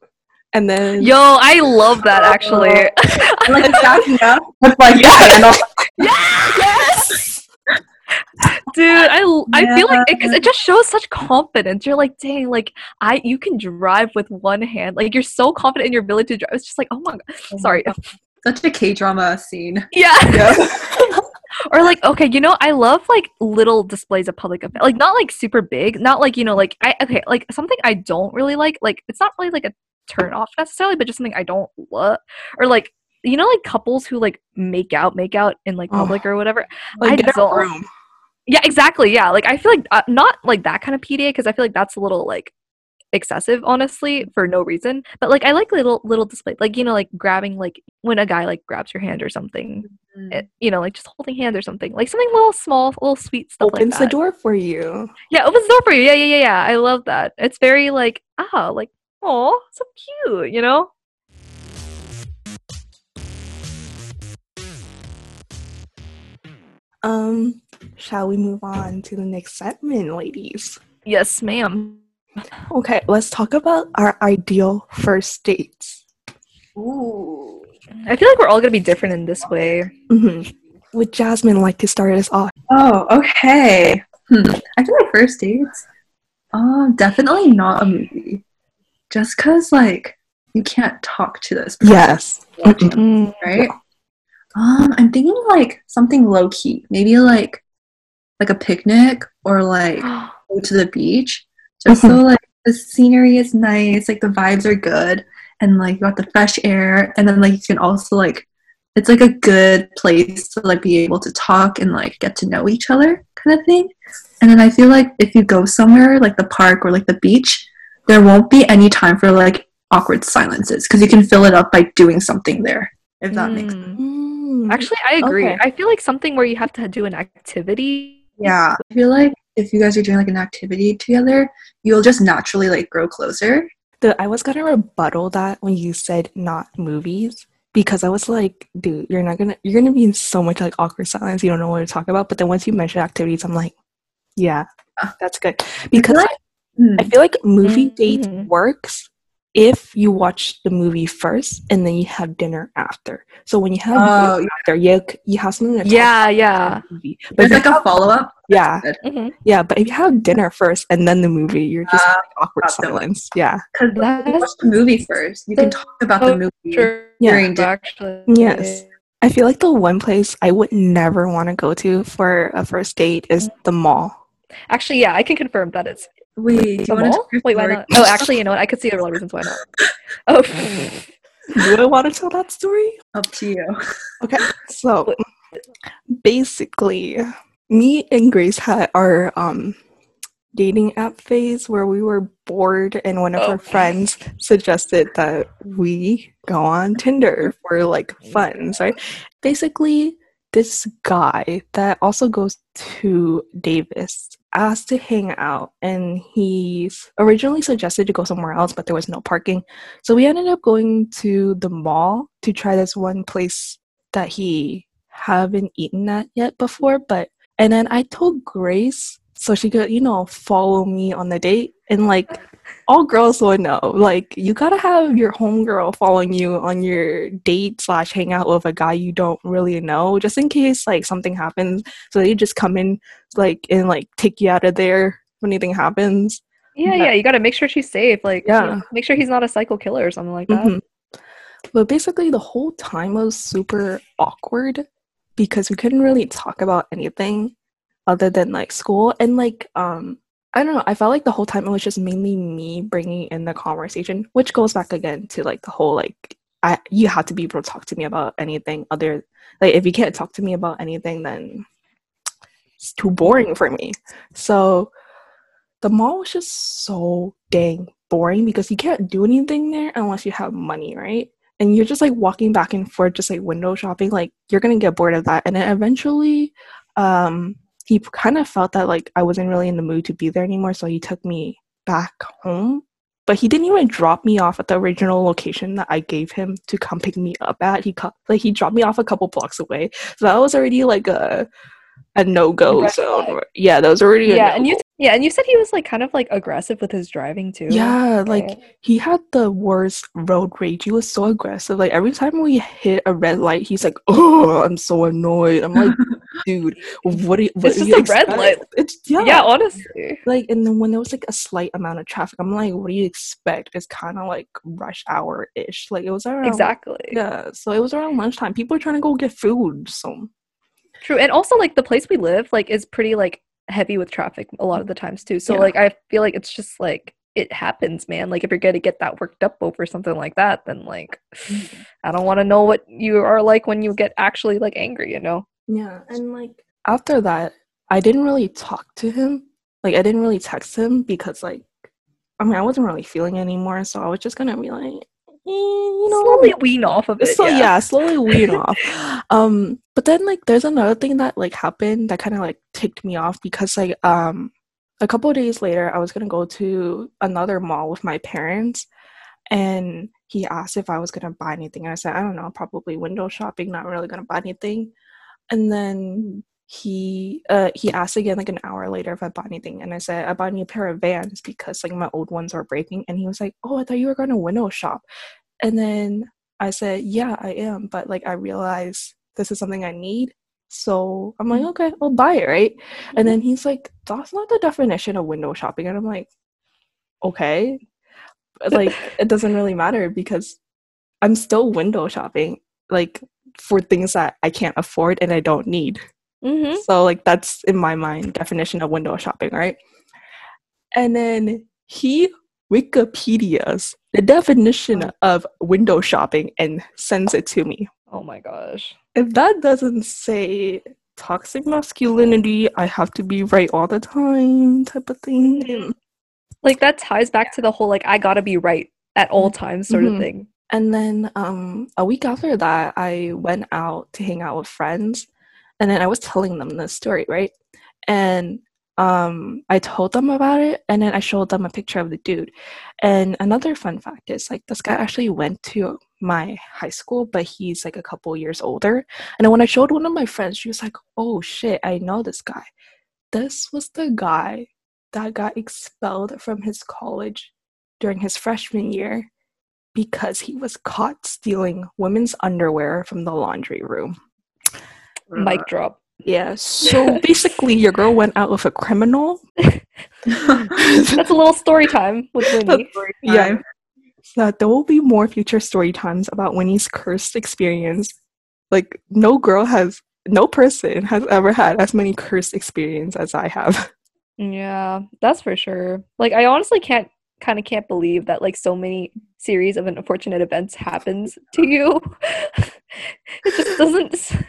and then yo i love that actually like backing up with like the hand on yes, dude i l- i feel like because Yeah. it just shows such confidence you're like dang like i you can drive with one hand like you're so confident in your ability to drive it's just like oh my oh god sorry such a K drama scene. yeah yeah. or like okay you know i love like little displays of public affairs like not like super big not like you know like i okay like something i don't really like like it's not really like a turn off necessarily but just something i don't love or like you know like couples who like make out make out in like Oh. public or whatever like I get a don't- room. Yeah exactly yeah like i feel like uh, not like that kind of pda because i feel like that's a little like excessive honestly for no reason but like i like little little display like you know like grabbing like when a guy like grabs your hand or something Mm. it, you know, like just holding hands or something, like something little small, little sweet stuff like that. Opens like the door for you. Yeah, opens the door for you. Yeah, yeah, yeah, yeah. I love that. It's very like ah, like oh, so cute, you know. Um, shall we move on to the next segment, ladies? Yes, ma'am. Okay, let's talk about our ideal first dates. Ooh. I feel like we're all gonna be different in this way. hmm Would Jasmine like to start us off? Oh, okay. Hmm. I feel like first dates. Um, definitely not a movie. Just cause like you can't talk to this person, Yes. watching them, right? Um, I'm thinking like something low key. Maybe like like a picnic or like go to the beach. Just so like the scenery is nice, like the vibes are good, and like you got the fresh air, and then like you can also like it's like a good place to like be able to talk and like get to know each other kind of thing. And then I feel like if you go somewhere like the park or like the beach, there won't be any time for like awkward silences because you can fill it up by doing something there. If that makes sense. Mm. Mm. Actually, I agree. Okay. I feel like something where you have to do an activity. Yeah. I feel like if you guys are doing like an activity together, you'll just naturally like grow closer. The, I was gonna rebuttal that when you said not movies because I was like, dude, you're not gonna you're gonna be in so much like awkward silence. You don't know what to talk about. But then once you mention activities, I'm like, yeah, that's good because like- Hmm. I feel like movie date Mhm. works if you watch the movie first and then you have dinner after. So when you have Oh, dinner after, you you have something to talk Yeah, about yeah. the. But There's like you a follow up. yeah, Mhm. yeah. But if you have dinner first and then the movie, you're just like, awkward got them. silence. Yeah. Because you That's watch the movie first. You can talk about the movie. true. Yeah. During dinner. actually. Yes. I feel like the one place I would never want to go to for a first date is the mall. Actually, yeah, I can confirm that it's Wait, do the you want to mall. Wait, why not? Oh, actually, you know what? I could see a lot of reasons why not. Oh, Do I want to tell that story? Up to you. Okay, so basically, me and Grace had our um dating app phase where we were bored, and one of Oh. our friends suggested that we go on Tinder for like funs, right? Basically, this guy that also goes to Davis asked to hang out, and he's originally suggested to go somewhere else, but there was no parking. So we ended up going to the mall to try this one place that he haven't eaten at yet before. But and then I told Grace so she could, you know, follow me on the date. And like all girls would know, like you gotta have your homegirl following you on your date slash hangout with a guy you don't really know, just in case like something happens. So they just come in like and like take you out of there if anything happens. yeah, Yeah. yeah. You got to make sure she's safe. Like, you Yeah. know, make sure he's not a psycho killer or something like that. Mhm. But basically, the whole time was super awkward because we couldn't really talk about anything other than like school and like um I don't know. I felt like the whole time it was just mainly me bringing in the conversation, which goes back again to like the whole like I you have to be able to talk to me about anything other like if you can't talk to me about anything then it's too boring for me. So the mall was just so dang boring because you can't do anything there unless you have money, right? And you're just like walking back and forth, just like window shopping. Like you're gonna get bored of that. And then eventually, um, he kind of felt that like I wasn't really in the mood to be there anymore, so he took me back home. But he didn't even drop me off at the original location that I gave him to come pick me up at. He like he dropped me off a couple blocks away, so that was already like a a no go zone. Yeah, that was already Yeah, and you yeah, and you said he was like kind of like aggressive with his driving too. Yeah, like right? he had the worst road rage. He was so aggressive. Like every time we hit a red light, he's like, "Oh, I'm so annoyed." I'm like, "Dude, what do you?" What It's do just a red light. It's yeah, yeah, honestly. Like, and then when there was like a slight amount of traffic, I'm like, "What do you expect?" It's kind of like rush hour ish. Like it was around Exactly. Yeah, so it was around lunchtime. People are trying to go get food. So True. And also like the place we live like is pretty like heavy with traffic a lot of the times too. So Yeah. like I feel like it's just like it happens, man. Like if you're gonna get that worked up over something like that, then like mm-hmm. I don't want to know what you are like when you get actually like angry, you know? Yeah, and like after that, I didn't really talk to him. Like I didn't really text him because like I mean I wasn't really feeling anymore, so I was just gonna be like, you know, Slowly wean off of it. so yeah. yeah. slowly wean off. Um, but then like there's another thing that like happened that kind of like ticked me off because like um a couple of days later I was gonna go to another mall with my parents and he asked if I was gonna buy anything. I said, I don't know, probably window shopping, not really gonna buy anything. And then he uh he asked again like an hour later if I bought anything and I said I bought a new pair of vans because like my old ones are breaking and he was like, Oh, I thought you were gonna window shop. And then I said, Yeah, I am, but like I realize this is something I need. So I'm like, okay, I'll buy it, right? And then he's like, That's not the definition of window shopping. And I'm like, Okay. Like it doesn't really matter because I'm still window shopping, like for things that I can't afford and I don't need. Mm-hmm. So like that's in my mind definition of window shopping, right? And then he Wikipedia's the definition of window shopping and sends it to me. Oh my gosh. If that doesn't say toxic masculinity, I have to be right all the time type of thing. Like that ties back to the whole like I gotta be right at all times sort Mhm. of thing. And then um, a week after that, I went out to hang out with friends, and then I was telling them the story, right? And um, I told them about it, and then I showed them a picture of the dude. And another fun fact is, like, this guy actually went to my high school, but he's like a couple years older. And when I showed one of my friends, she was like, "Oh shit, I know this guy. This was the guy that got expelled from his college during his freshman year." because he was caught stealing women's underwear from the laundry room. Mic drop. Yeah, so basically, your girl went out with a criminal. That's a little story time with Winnie. Yeah. So there will be more future story times about Winnie's cursed experience. Like, no girl has, no person has ever had as many cursed experience as I have. Yeah, that's for sure. Like I honestly can't kind of can't believe that like so many series of unfortunate events happens to you. it just doesn't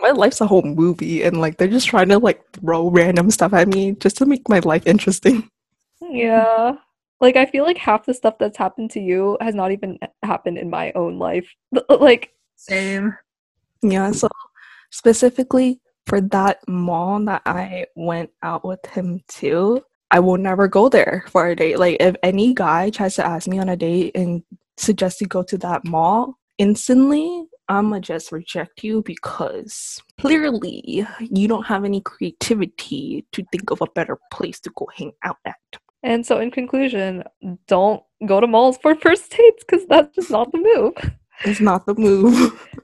My life's a whole movie, and like they're just trying to like throw random stuff at me just to make my life interesting. Yeah. Like I feel like half the stuff that's happened to you has not even happened in my own life. Like Same. Yeah, so specifically for that mall that I went out with him to, I will never go there for a date. Like if any guy tries to ask me on a date and suggests to go to that mall, instantly I'ma just reject you because clearly you don't have any creativity to think of a better place to go hang out at. and so in conclusion, don't go to malls for first dates cuz that's just not the move. It's not the move.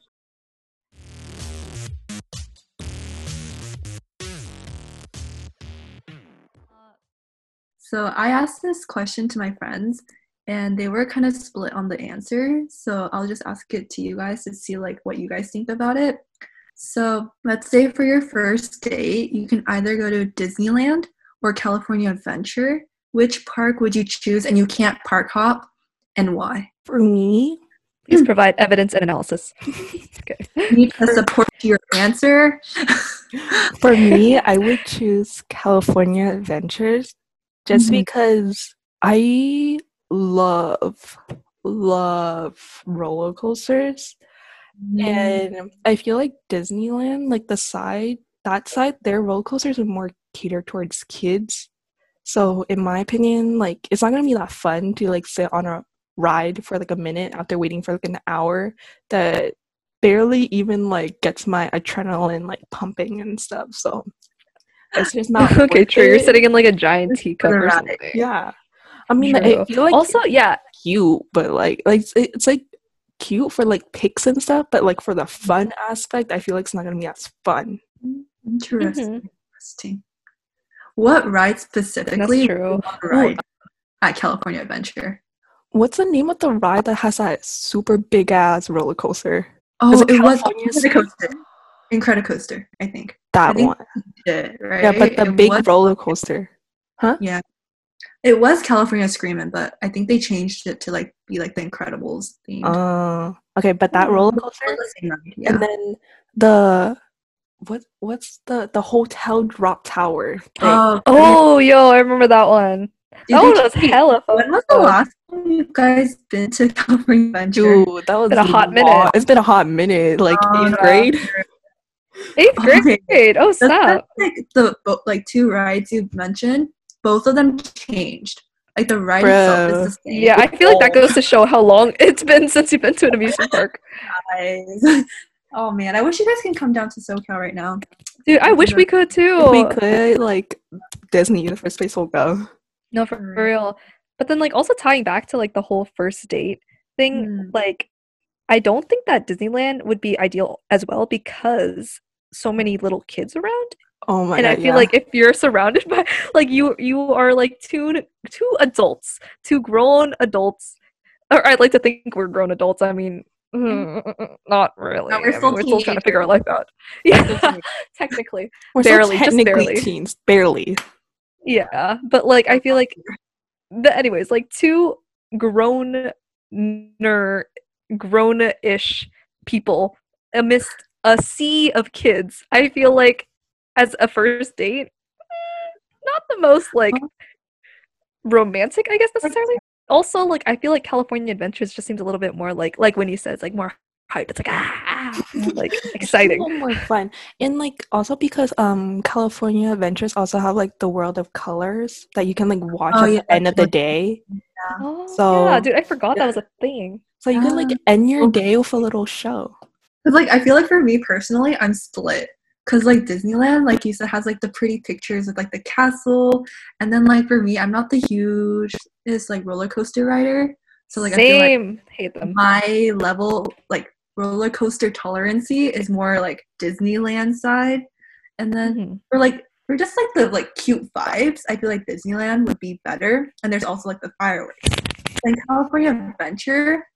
So I asked this question to my friends and they were kind of split on the answer. So I'll just ask it to you guys to see like what you guys think about it. So let's say for your first date, you can either go to Disneyland or California Adventure. Which park would you choose? And you can't park hop and why? For me, Please provide evidence and analysis. okay. You need to support your answer. For me, I would choose California Adventures just Mhm. because I love, love roller coasters. Mm-hmm. And I feel like Disneyland, like the side, that side, their roller coasters are more catered towards kids. So, in my opinion, like it's not gonna be that fun to like sit on a ride for like a minute after waiting for like an hour that barely even like gets my adrenaline like pumping and stuff. So it's just not okay, true. You're sitting in like a giant teacup or something. Yeah, I mean, like, True. I feel like also, yeah, cute, but like like it's, it's like cute for like pics and stuff, but like for the fun aspect, I feel like it's not gonna be as fun. Interesting. Mhm. Interesting. What ride specifically? That's true. would you want to ride at California Adventure. What's the name of the ride that has that super big ass roller coaster? Oh, Is it it was California's- Incredicoaster. Incredicoaster, I think. That think- one. Yeah, right. Yeah, but the It big was- roller coaster. It was California Screaming, but I think they changed it to like be like the Incredibles theme. Uh, okay, but that roller coaster, Yeah. and then the what what's the the hotel drop tower? thing. Oh, Oh, yo, I remember that one. did that they one was change- hella fun. When was the last time you guys been to California Adventure? Dude, that was been a hot long- minute. It's been a hot minute, like Oh, eighth grade. Eighth Okay. grade. Oh, That's like the like two rides you've mentioned. Both of them changed. Like the ride itself is the same. Yeah, I feel like that goes to show how long it's been since you've been to an amusement park. guys. oh man, I wish you guys can come down to SoCal right now. Dude, I wish we could too. If we could, like Disney, the first place we'll go. No, for, for real. But then, like, also tying back to like the whole first date thing, Mm. like, I don't think that Disneyland would be ideal as well because so many little kids around, Oh my and god! I feel yeah. like if you're surrounded by like you, you are like two two adults, two grown adults. Or I'd like to think we're grown adults. I mean, Mm, not really. No, we're I mean, still we're still trying to figure out teenagers. like that. Yeah, technically. We're Barely, still just technically barely. teens, barely. Yeah, but like I feel like the anyways, like two grown ner grown-ish people amidst a sea of kids. I feel like as a first date, mm, not the most like romantic, I guess necessarily. Also, like I feel like California Adventures just seems a little bit more like like when you said it's like more hype. It's like ah, ah, like It's a exciting. more fun, and like also because um California Adventures also have like the world of colors that you can like watch Oh, at yeah, the end of the that's day. Oh, yeah, So- dude, I forgot Yeah. that was a thing. So you can like end your Oh. day with a little show. Cause like I feel like for me personally, I'm split. Cause like Disneyland, like you said, has like the pretty pictures with like the castle, and then like for me, I'm not the hugest like roller coaster rider. So like I feel like Same. Hate them. my level like roller coaster tolerancy is more like Disneyland side, and then Mhm. for like for just like the like cute vibes, I feel like Disneyland would be better. And there's also like the fireworks. And California Adventure,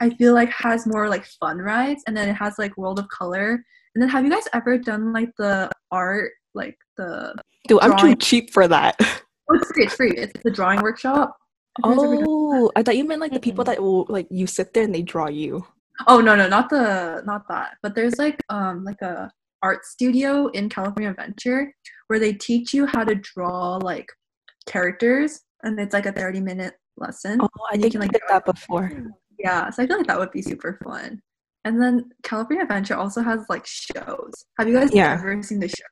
I feel like has more like fun rides, and then it has like World of Color. And then have you guys ever done like the art, like the Dude, I'm too cheap for that. oh, it's free, it's free. It's the drawing workshop. Have you guys ever done- Oh, I thought you meant like the people that will like you sit there and they draw you. Oh no, no, not the not that. But there's like um like a art studio in California Adventure where they teach you how to draw like characters and it's like a 30 minute lesson. Oh, I And you think can, I like, did that before. Yeah, so I feel like that would be super fun. And then California Adventure also has like shows. Have you guys Yeah. ever seen the show?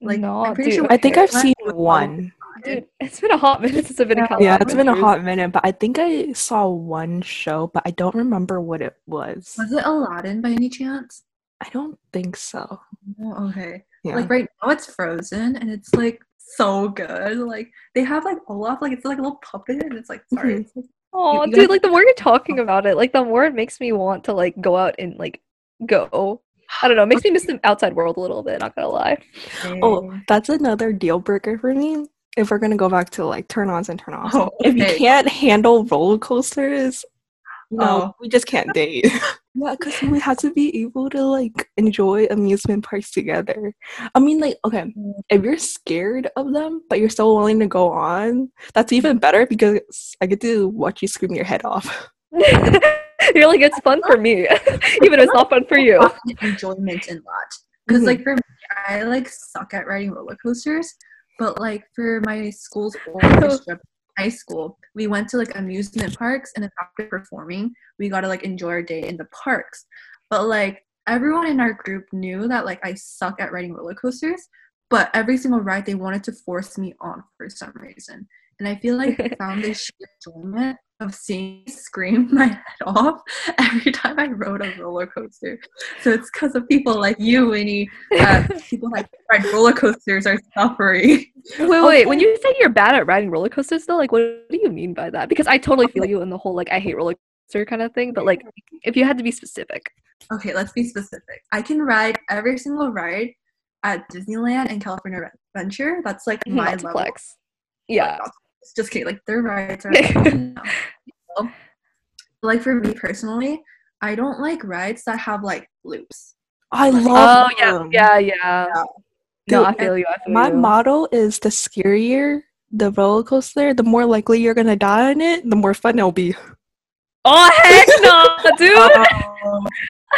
Like, no, I'm pretty dude, sure I think I've seen one. dude, it's been a hot minute since I've been in Yeah. California. Yeah, it's been a hot minute, but I think I saw one show, but I don't remember what it was. Was it Aladdin by any chance? I don't think so. Oh, okay. Yeah. Like right now it's Frozen and it's like so good. Like they have like Olaf, like it's like a little puppet and it's like sorry. Mhm. It's like, Oh, dude, guys- like the more you're talking about it, like the more it makes me want to like go out and like go. I don't know, it makes me miss the outside world a little bit, not gonna lie. Oh, that's another deal breaker for me. If we're gonna go back to like turn ons and turn offs. Oh, If you can't handle roller coasters, no, Oh. we just can't date. yeah, because we have to be able to like enjoy amusement parks together. I mean, like, okay, mm. if you're scared of them, but you're still willing to go on, that's even better because I get to watch you scream your head off. you're like, it's fun for me, even if it's not fun for you. Enjoyment in that. Because like mm-hmm. for me, I like suck at riding roller coasters. But like for my school's oldest trip, high school, we went to like amusement parks and then after performing, we got to like enjoy our day in the parks. But like everyone in our group knew that like I suck at riding roller coasters. But every single ride they wanted to force me on for some reason. And I feel like I found this sheer enjoyment of seeing scream my head off every time I rode a roller coaster. So it's because of people like you, Winnie, that uh, people like ride roller coasters are suffering. Wait, wait. When you say you're bad at riding roller coasters, though, like, what do you mean by that? Because I totally feel you in the whole like I hate roller coaster kind of thing. But like, if you had to be specific, Okay, let's be specific. I can ride every single ride at Disneyland and California Adventure. That's like my level. flex. Yeah. It's just kidding. Like their rides are you like for me personally, I don't like rides that have like loops. I love Oh love yeah, them. yeah, yeah. No, I feel you. I feel My you. motto is the scarier the roller coaster, the more likely you're gonna die on it, the more fun it'll be. Oh heck no, dude! Um,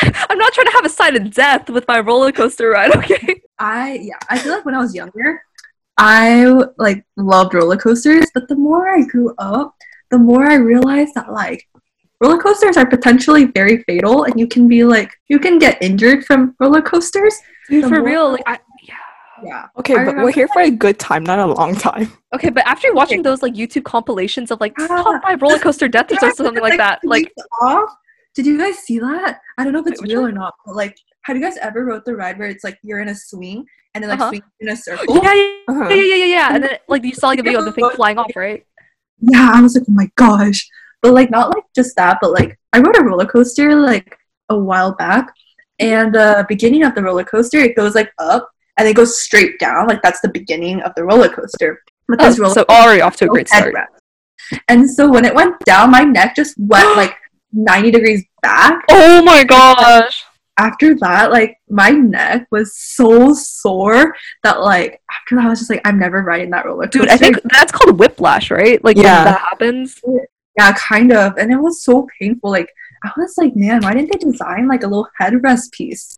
I'm not trying to have a sign of death with my roller coaster ride. Okay. I yeah, I feel like when I was younger, I like loved roller coasters, but the more I grew up, the more I realized that like roller coasters are potentially very fatal and you can be like you can get injured from roller coasters. Dude, for more- real, like I yeah. Yeah. Okay, I but we're remember, here for a good time, not a long time. Okay, but after watching those like YouTube compilations of like Ah, top five roller coaster deaths or something like that, like off. Did you guys see that? I don't know if it's Wait, real one? or not, but like have you guys ever rode the ride where it's like you're in a swing and then like Uh-huh. swing in a circle? yeah, yeah, Uh-huh. yeah, yeah, yeah, yeah. And then like you saw like a video of the thing flying off, right? yeah, I was like, oh my gosh. But like not like just that, but like I rode a roller coaster like a while back, and the beginning of the roller coaster it goes like up and it goes straight down. Like that's the beginning of the roller coaster. But Oh, roller so already off to a great start. headrest. And so when it went down, my neck just went like 90 degrees back. Oh my gosh. After that, like my neck was so sore that like after that I was just like, I'm never riding that roller coaster. Dude, I think that's called whiplash, right? Like Yeah. when that happens. yeah, kind of. And it was so painful. Like I was like, man, why didn't they design like a little headrest piece?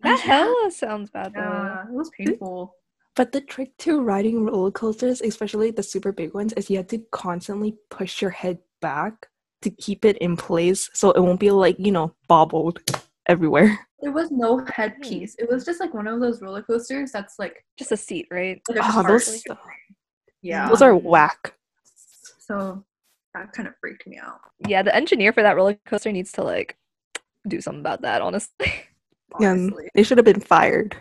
That hella sounds bad though. Yeah, it was painful. But the trick to riding roller coasters, especially the super big ones, is you have to constantly push your head back to keep it in place so it won't be like, you know, bobbled everywhere. There was no hmm. headpiece. It was just like one of those roller coasters that's like, Just a seat, right? like Oh, those, like- yeah. those are whack. so that kind of freaked me out. Yeah, the engineer for that roller coaster needs to like do something about that, honestly. Yeah, they should have been fired.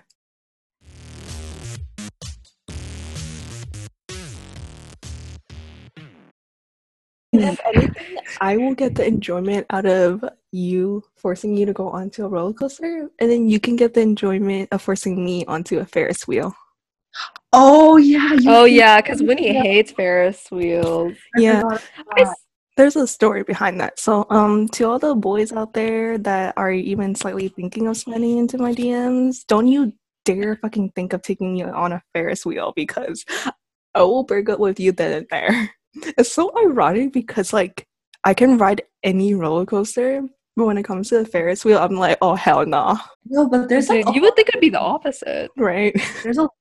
If anything, I will get the enjoyment out of you forcing you to go onto a roller coaster, and then you can get the enjoyment of forcing me onto a Ferris wheel. Oh yeah. You oh hate yeah, because Winnie Yeah. hates Ferris wheels. I Yeah. I There's a story behind that. So, um, to all the boys out there that are even slightly thinking of sliding into my DMs, don't you dare fucking think of taking me on a Ferris wheel because I will break up with you then and there. It's so ironic because like I can ride any roller coaster, but when it comes to the Ferris wheel, I'm like, oh hell no, No, but there's like Dude, you would think it'd be the opposite. right? there's a lot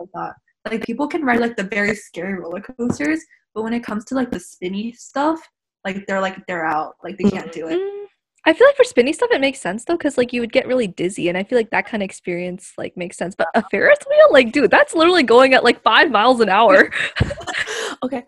of that. Like people can ride like the very scary roller coasters, but when it comes to like the spinny stuff, like they're like they're out. Like they can't do it. Mm, I feel like for spinny stuff it makes sense though, because like you would get really dizzy, and I feel like that kind of experience like makes sense. But a Ferris wheel, like, dude, that's literally going at like five miles an hour. okay,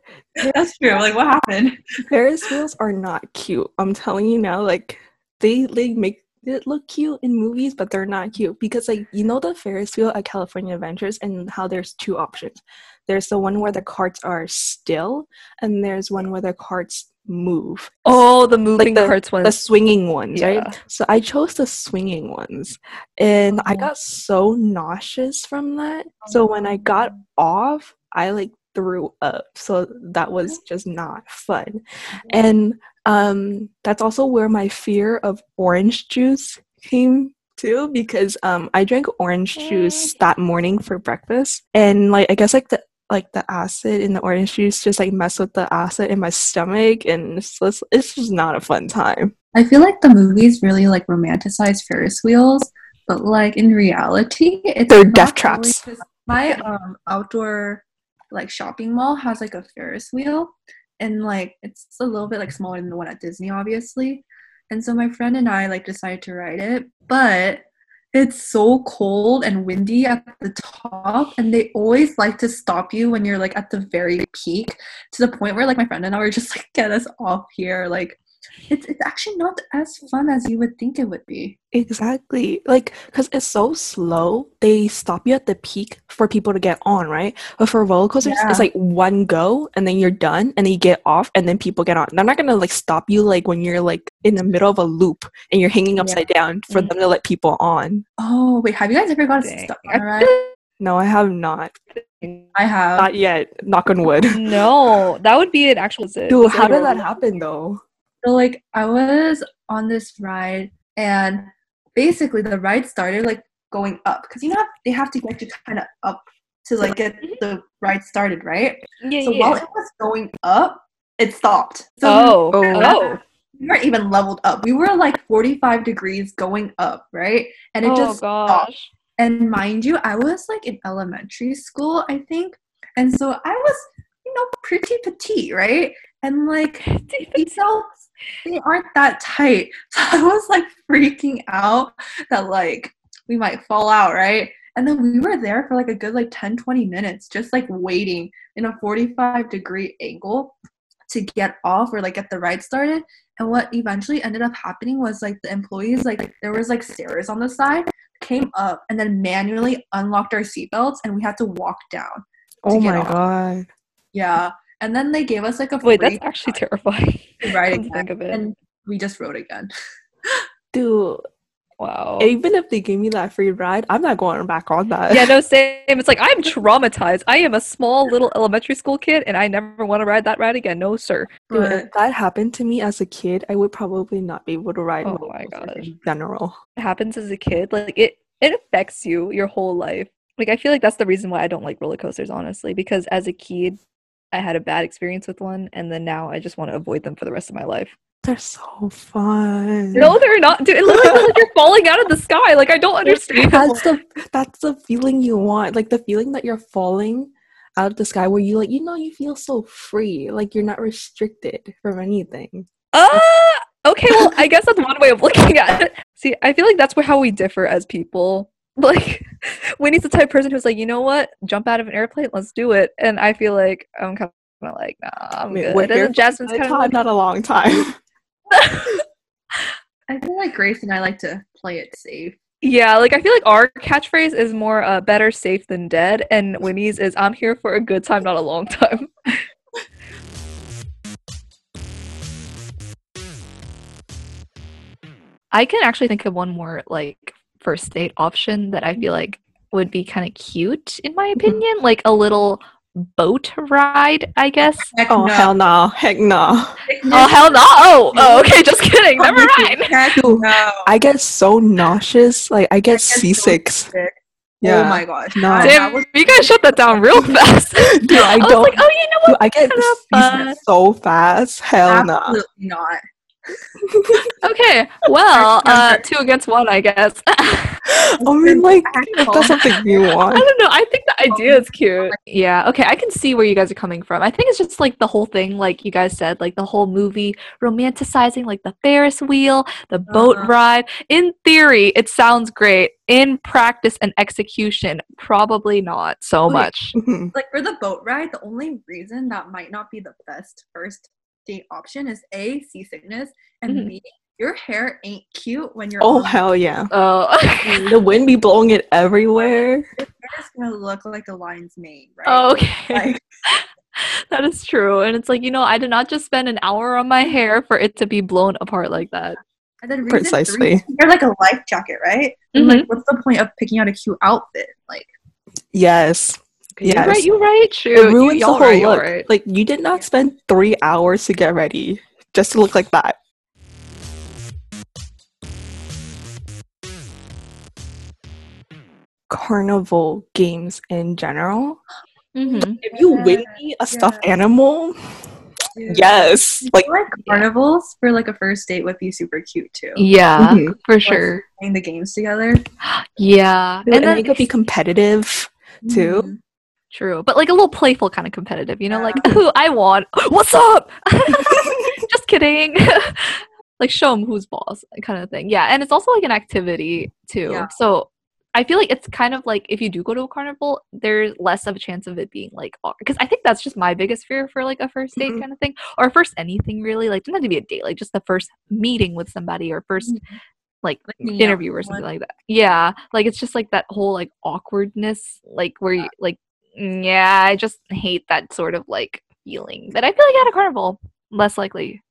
That's true. Like what happened? Ferris wheels are not cute. I'm telling you now, like they they make it look cute in movies, but they're not cute because like you know the Ferris wheel at California Adventures and how there's two options. There's the one where the carts are still, and there's one where the carts move. oh, the moving the- carts The swinging ones, Yeah. right? So I chose the swinging ones, and I Oh. got so nauseous from that. So uh-huh. when I got off, I like threw up. So that was just not fun. And um that's also where my fear of orange juice came to because um I drank orange juice that morning for breakfast and like I guess like the like the acid in the orange juice just like messed with the acid in my stomach and it's just, it's just not a fun time. I feel like the movies really like romanticize Ferris wheels, but like in reality, it's They're death really- traps. 'cause My um outdoor like shopping mall has like a Ferris wheel, and like it's a little bit like smaller than the one at Disney, obviously. And so my friend and I like decided to ride it, but it's so cold and windy at the top, and they always like to stop you when you're like at the very peak to the point where like my friend and I were just like, get us off here. Like it's it's actually not as fun as you would think it would be. Exactly. Like, because it's so slow, they stop you at the peak for people to get on, right? But for roller coasters, Yeah. it's like one go and then you're done and then you get off and then people get on. They're not gonna like stop you like when you're like in the middle of a loop and you're hanging Yeah. upside down for Mhm. them to let people on. Oh wait, have you guys ever gotten Dang. stuck on a ride? No, I have not. I have. Not yet. Knock on wood. no, that would be an actual. visit. Dude, how did that happen though? So like I was on this ride and basically the ride started like going up because you know they have to get you kind of up to like get mm-hmm. the ride started, right? Yeah, So yeah. while it was going up, it stopped. So oh, Oh. oh, we weren't even leveled up. We were like 45 degrees going up, right? And it oh just stopped. gosh. And mind you, I was like in elementary school, I think. And so I was, you know, pretty petite, right? And like these belts, they aren't that tight. So I was like freaking out that like we might fall out, right? And then we were there for like a good like 10, 20 minutes, just like waiting in a 45 degree angle to get off or like get the ride started. And what eventually ended up happening was like the employees, like there was like stairs on the side, came up and then manually unlocked our seatbelts and we had to walk down. Oh my off. god. Yeah. And then they gave us like a Wait, free that's actually terrifying. ride come to again. think of it. And we just rode again. Dude, Wow. Even if they gave me that free ride, I'm not going back on that. yeah, no, same. It's like I'm traumatized. I am a small little elementary school kid, and I never want to ride that ride again. No, sir. Dude, But if that happened to me as a kid, I would probably not be able to ride Oh my coasters gosh. in general. It happens as a kid. Like it, it affects you your whole life. Like I feel like that's the reason why I don't like roller coasters, honestly, because as a kid, I had a bad experience with one, and then now I just want to avoid them for the rest of my life. They're so fun. No, they're not. Dude, it literally feels like you're falling out of the sky. Like I don't understand. that's the that's the feeling you want. Like the feeling that you're falling out of the sky where you like you know you feel so free. Like you're not restricted from anything. Uh, okay, well, I guess that's one way of looking at it. See, I feel like that's where how we differ as people. Like, Winnie's the type of person who's like, you know what, jump out of an airplane, let's do it. And I feel like I'm kind of like, nah, I'm I mean, good. we're And here Jasmine's kind of time, like, not a long time. I feel like Grace and I like to play it safe. yeah, like I feel like our catchphrase is more uh, better safe than dead, and Winnie's is I'm here for a good time, not a long time. I can actually think of one more like first date option that I feel like would be kind of cute in my mm-hmm. opinion, like a little boat ride, I guess. Heck oh no. hell no, heck no. Heck Oh hell no! Oh, oh okay, just kidding. Never mind. Heck Dude, no. I get so nauseous. Like I get so seasick. sick. Yeah. Oh my gosh. No. Damn, was- you guys shut that down real fast. Dude, I I don't. like, oh, you know Dude, what? I get seasick so fast. Hell no. Absolutely not. Okay, well, uh, two against one, I guess. I mean, like, if that's something you want. I don't know. I think the idea is cute. Yeah. Okay. I can see where you guys are coming from. I think it's just like the whole thing, like you guys said, like the whole movie romanticizing like the Ferris wheel, the boat Uh-huh. ride. In theory, it sounds great. In practice and execution, probably not so Wait. much. Like for the boat ride, the only reason that might not be the best first date option is A, seasickness, and Mhm. B, your hair ain't cute when you're Oh on hell yeah! Oh. The wind be blowing it everywhere. it's gonna look like a lion's mane, right? okay. Like, that is true. And it's like, you know, I did not just spend an hour on my hair for it to be blown apart like that. and then Precisely. three, you're like a life jacket, right? Mm-hmm. like, what's the point of picking out a cute outfit? Like, Yes, You're right, you right. True. it ruins the y'all whole right, look. right. Like you did not spend three hours to get ready just to look like that. Carnival games in general. Mhm. If you win me a stuffed yeah. animal, dude, yes, like like carnivals for like a first date would be super cute too. Yeah, Mhm. for Like, sure. Playing the games together. Yeah. and, And then it could be competitive too. True. But like a little playful kind of competitive, you know, Yeah. like, ooh, I won. What's up? Just kidding. like show them who's boss kind of thing. Yeah. And it's also like an activity too. Yeah. So I feel like it's kind of like if you do go to a carnival, there's less of a chance of it being like because I think that's just my biggest fear for like a first date Mhm. kind of thing or first anything really. Like doesn't have to be a date, like just the first meeting with somebody or 1st like Like out interview or something like that. Yeah, like it's just like that whole like awkwardness, like where you like, yeah, I just hate that sort of like feeling that I feel like at a carnival. Less likely.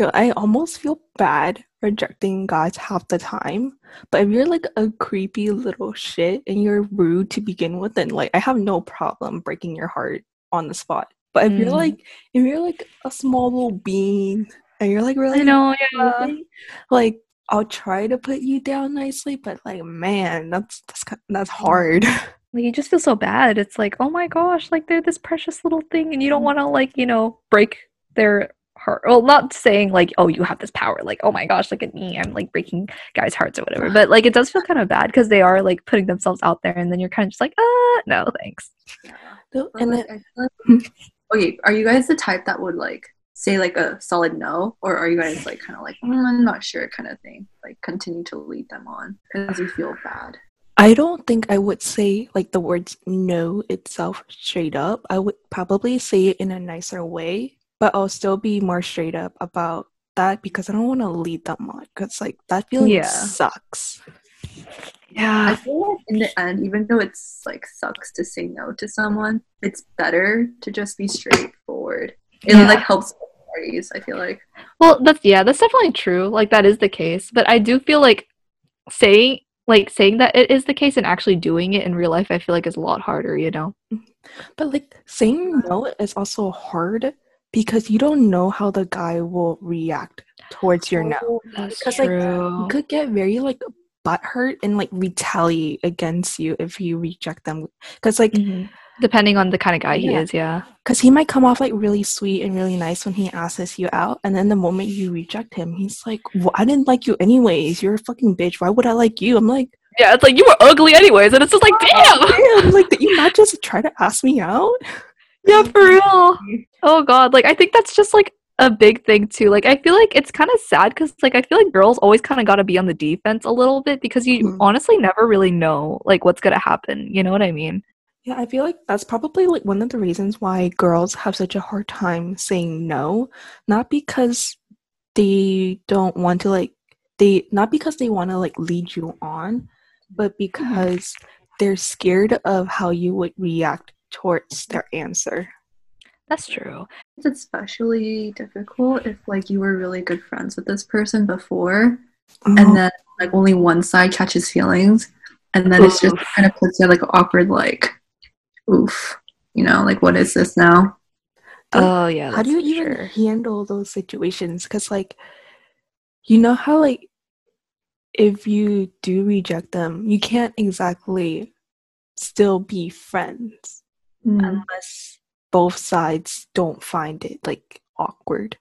I almost feel bad rejecting guys half the time. But if you're like a creepy little shit and you're rude to begin with, then like I have no problem breaking your heart on the spot. But if you're Mm. like if you're like a small little bean and you're like really I know, yeah. really, like I'll try to put you down nicely, but like man, that's that's that's hard. Like you just feel so bad. It's like, oh my gosh, like they're this precious little thing, and you don't want to like you know break their heart. Well, not saying like, oh, you have this power. Like, oh my gosh, look at me, I'm like breaking guys' hearts or whatever. But like, it does feel kind of bad because they are like putting themselves out there, and then you're kind of just like, uh, no, thanks. Dude, But, and then, I feel like- okay, are you guys the type that would like say like a solid no, or are you guys like kind of like "Mm, I'm not sure kind of thing, like continue to lead them on because you feel bad? I don't think I would say like the words no itself straight up. I would probably say it in a nicer way, but I'll still be more straight up about that because I don't want to lead them on because like that feeling sucks. Yeah. I feel like in the end, even though it's like sucks to say no to someone, it's better to just be straightforward. It Yeah. like helps parties. I feel like. Well, that's yeah, that's definitely true. Like that is the case. But I do feel like saying like saying that it is the case and actually doing it in real life, I feel like is a lot harder. You know. But like saying no is also hard because you don't know how the guy will react towards your no. Oh, That's Because, like, you could get very like butthurt and like retaliate against you if you reject them. Because like Mhm. Depending on the kind of guy he is, yeah. because he might come off like really sweet and really nice when he asks you out, and then the moment you reject him, he's like, well, "I didn't like you anyways. You're a fucking bitch. Why would I like you?" I'm like, Yeah, it's like you were ugly anyways, and it's just like, damn. "Damn! Like, did you not just try to ask me out?" Yeah, for real. Oh god, like I think that's just like a big thing too. Like I feel like it's kind of sad because like I feel like girls always kind of got to be on the defense a little bit because you Mhm. honestly never really know like what's gonna happen. You know what I mean? Yeah, I feel like that's probably like one of the reasons why girls have such a hard time saying no. Not because they don't want to like they not because they want to like lead you on, but because they're scared of how you would react towards their answer. That's true. It's especially difficult if like you were really good friends with this person before, Oh, and mm-hmm. then like only one side catches feelings, and then it's just kind of puts you like awkward like, oof, you know, like what is this now? Oh yeah. how do you even sure. handle those situations? Because like, you know how like if you do reject them, you can't exactly still be friends. Mm. unless both sides don't find it like awkward.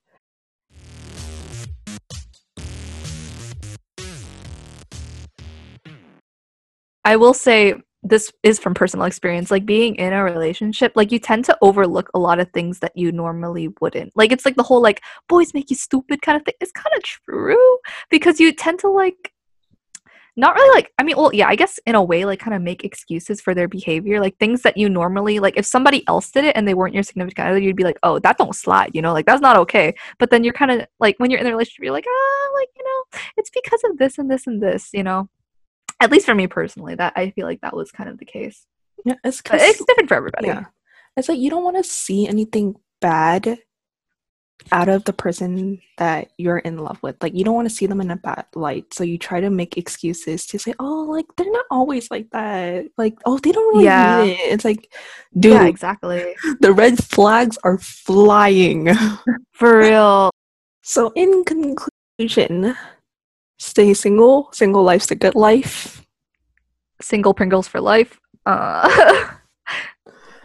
I will say this is from personal experience. Like being in a relationship, like you tend to overlook a lot of things that you normally wouldn't. Like it's like the whole like boys make you stupid kind of thing. It's kind of true because you tend to like not really like I mean, well, yeah, I guess in a way like kind of make excuses for their behavior, like things that you normally like if somebody else did it and they weren't your significant other, you'd be like, "Oh, that don't slide," you know? Like that's not okay. But then you're kind of like when you're in a relationship, you're like, "Ah, like, you know, it's because of this and this and this, you know?" At least for me personally, that I feel like that was kind of the case. Yeah, it's it's different for everybody. yeah, it's like you don't want to see anything bad out of the person that you're in love with. Like you don't want to see them in a bad light, so you try to make excuses to say, "Oh, like they're not always like that." Like, "Oh, they don't really Yeah. mean it." It's like, dude, Yeah, exactly. the red flags are flying. For real. So, in conclusion, stay single. Single life's the good life. Single Pringles for life. Uh,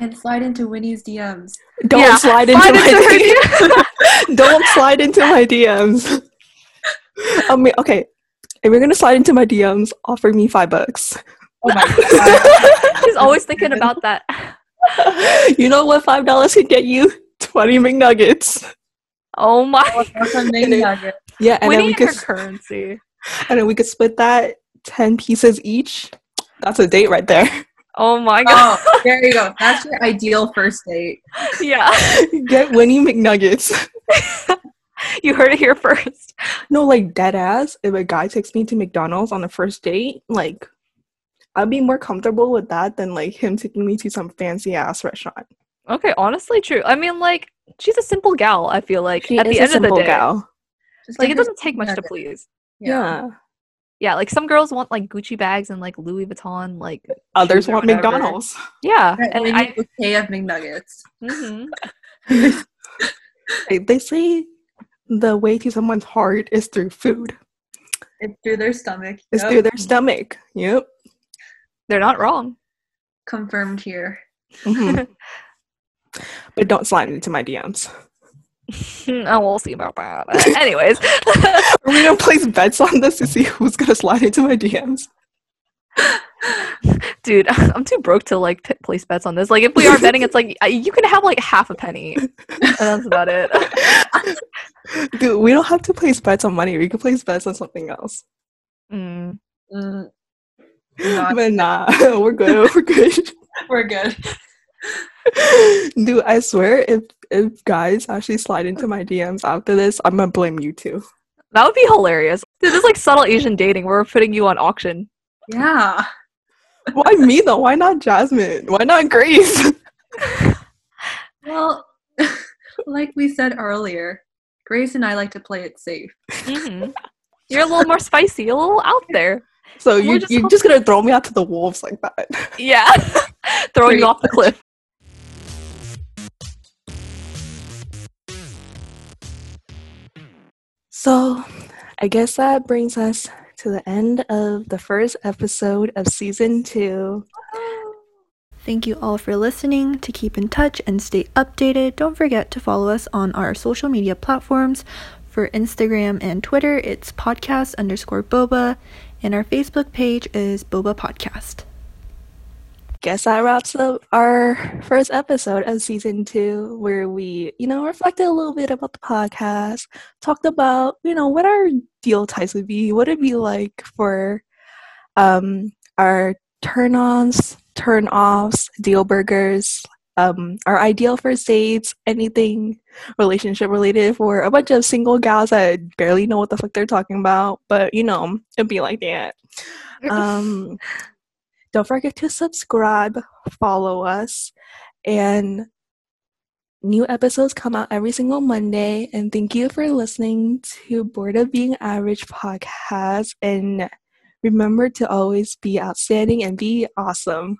And slide into Winnie's DMs. Don't Yeah, slide into slide my into her DMs. Don't slide into my DMs. I mean, okay. If you're gonna slide into my DMs, offer me five bucks. Oh my god. She's always thinking about that. you know what five dollars can get you? Twenty McNuggets. Oh my. That's a main nugget. Yeah, and we then we could currency. and then we could split that ten pieces each. That's a date right there. Oh my oh, god. Oh, there you go. That's your ideal first date. Yeah. Get Winnie McNuggets. You heard it here first. No, like dead ass. If a guy takes me to McDonald's on the first date, like I'd be more comfortable with that than like him taking me to some fancy ass restaurant. Okay, honestly, true. I mean, like, she's a simple gal. I feel like She at is the a end of the day, gal. Just like, it doesn't take much to please. Yeah. Yeah, like some girls want like Gucci bags and like Louis Vuitton, like Others want whatever. McDonald's. Yeah, Get and Winnie I. a bouquet of McNuggets. mhm. They, they say the way to someone's heart is through food. It's through their stomach. It's Yep. through their stomach. Yep. They're not wrong. Confirmed here. Mhm. but don't slide into my DMs. oh, we'll see about that. Uh, anyways, Are we gonna place bets on this to see who's gonna slide into my DMs? dude, I'm too broke to like p- place bets on this. Like, if we are betting, it's like uh, you can have like half a penny, and that's about it. Dude, we don't have to place bets on money. We can place bets on something else. Mm. Mm, not- But nah, we're good. We're good. we're good. Dude, I swear, if if guys actually slide into my DMs after this, I'm gonna blame you too. That would be hilarious. Dude, this is like subtle Asian dating. where We're putting you on auction. Yeah. Why me though? Why not Jasmine? Why not Grace? Well, like we said earlier, Grace and I like to play it safe. hmm You're a little more spicy, a little out there. So We're you, just you're just gonna throw me out to the wolves like that. Yeah. Throwing Pretty you off the cliff. So, I guess that brings us to the end of the first episode of season two. Thank you all for listening. To keep in touch and stay updated, don't forget to follow us on our social media platforms. For Instagram and Twitter, it's podcast underscore boba, and our Facebook page is boba podcast. Guess that wraps up our first episode of season two, where we, you know, reflected a little bit about the podcast, talked about, you know, what our deal types would be, what it'd be like for um, our turn ons, turn offs, deal burgers, um, our ideal first dates, anything relationship related for a bunch of single gals that barely know what the fuck they're talking about, but you know, it'd be like that. Um, don't forget to subscribe, follow us, and new episodes come out every single Monday. And thank you for listening to Bored of Being Average podcast. And remember to always be outstanding and be awesome.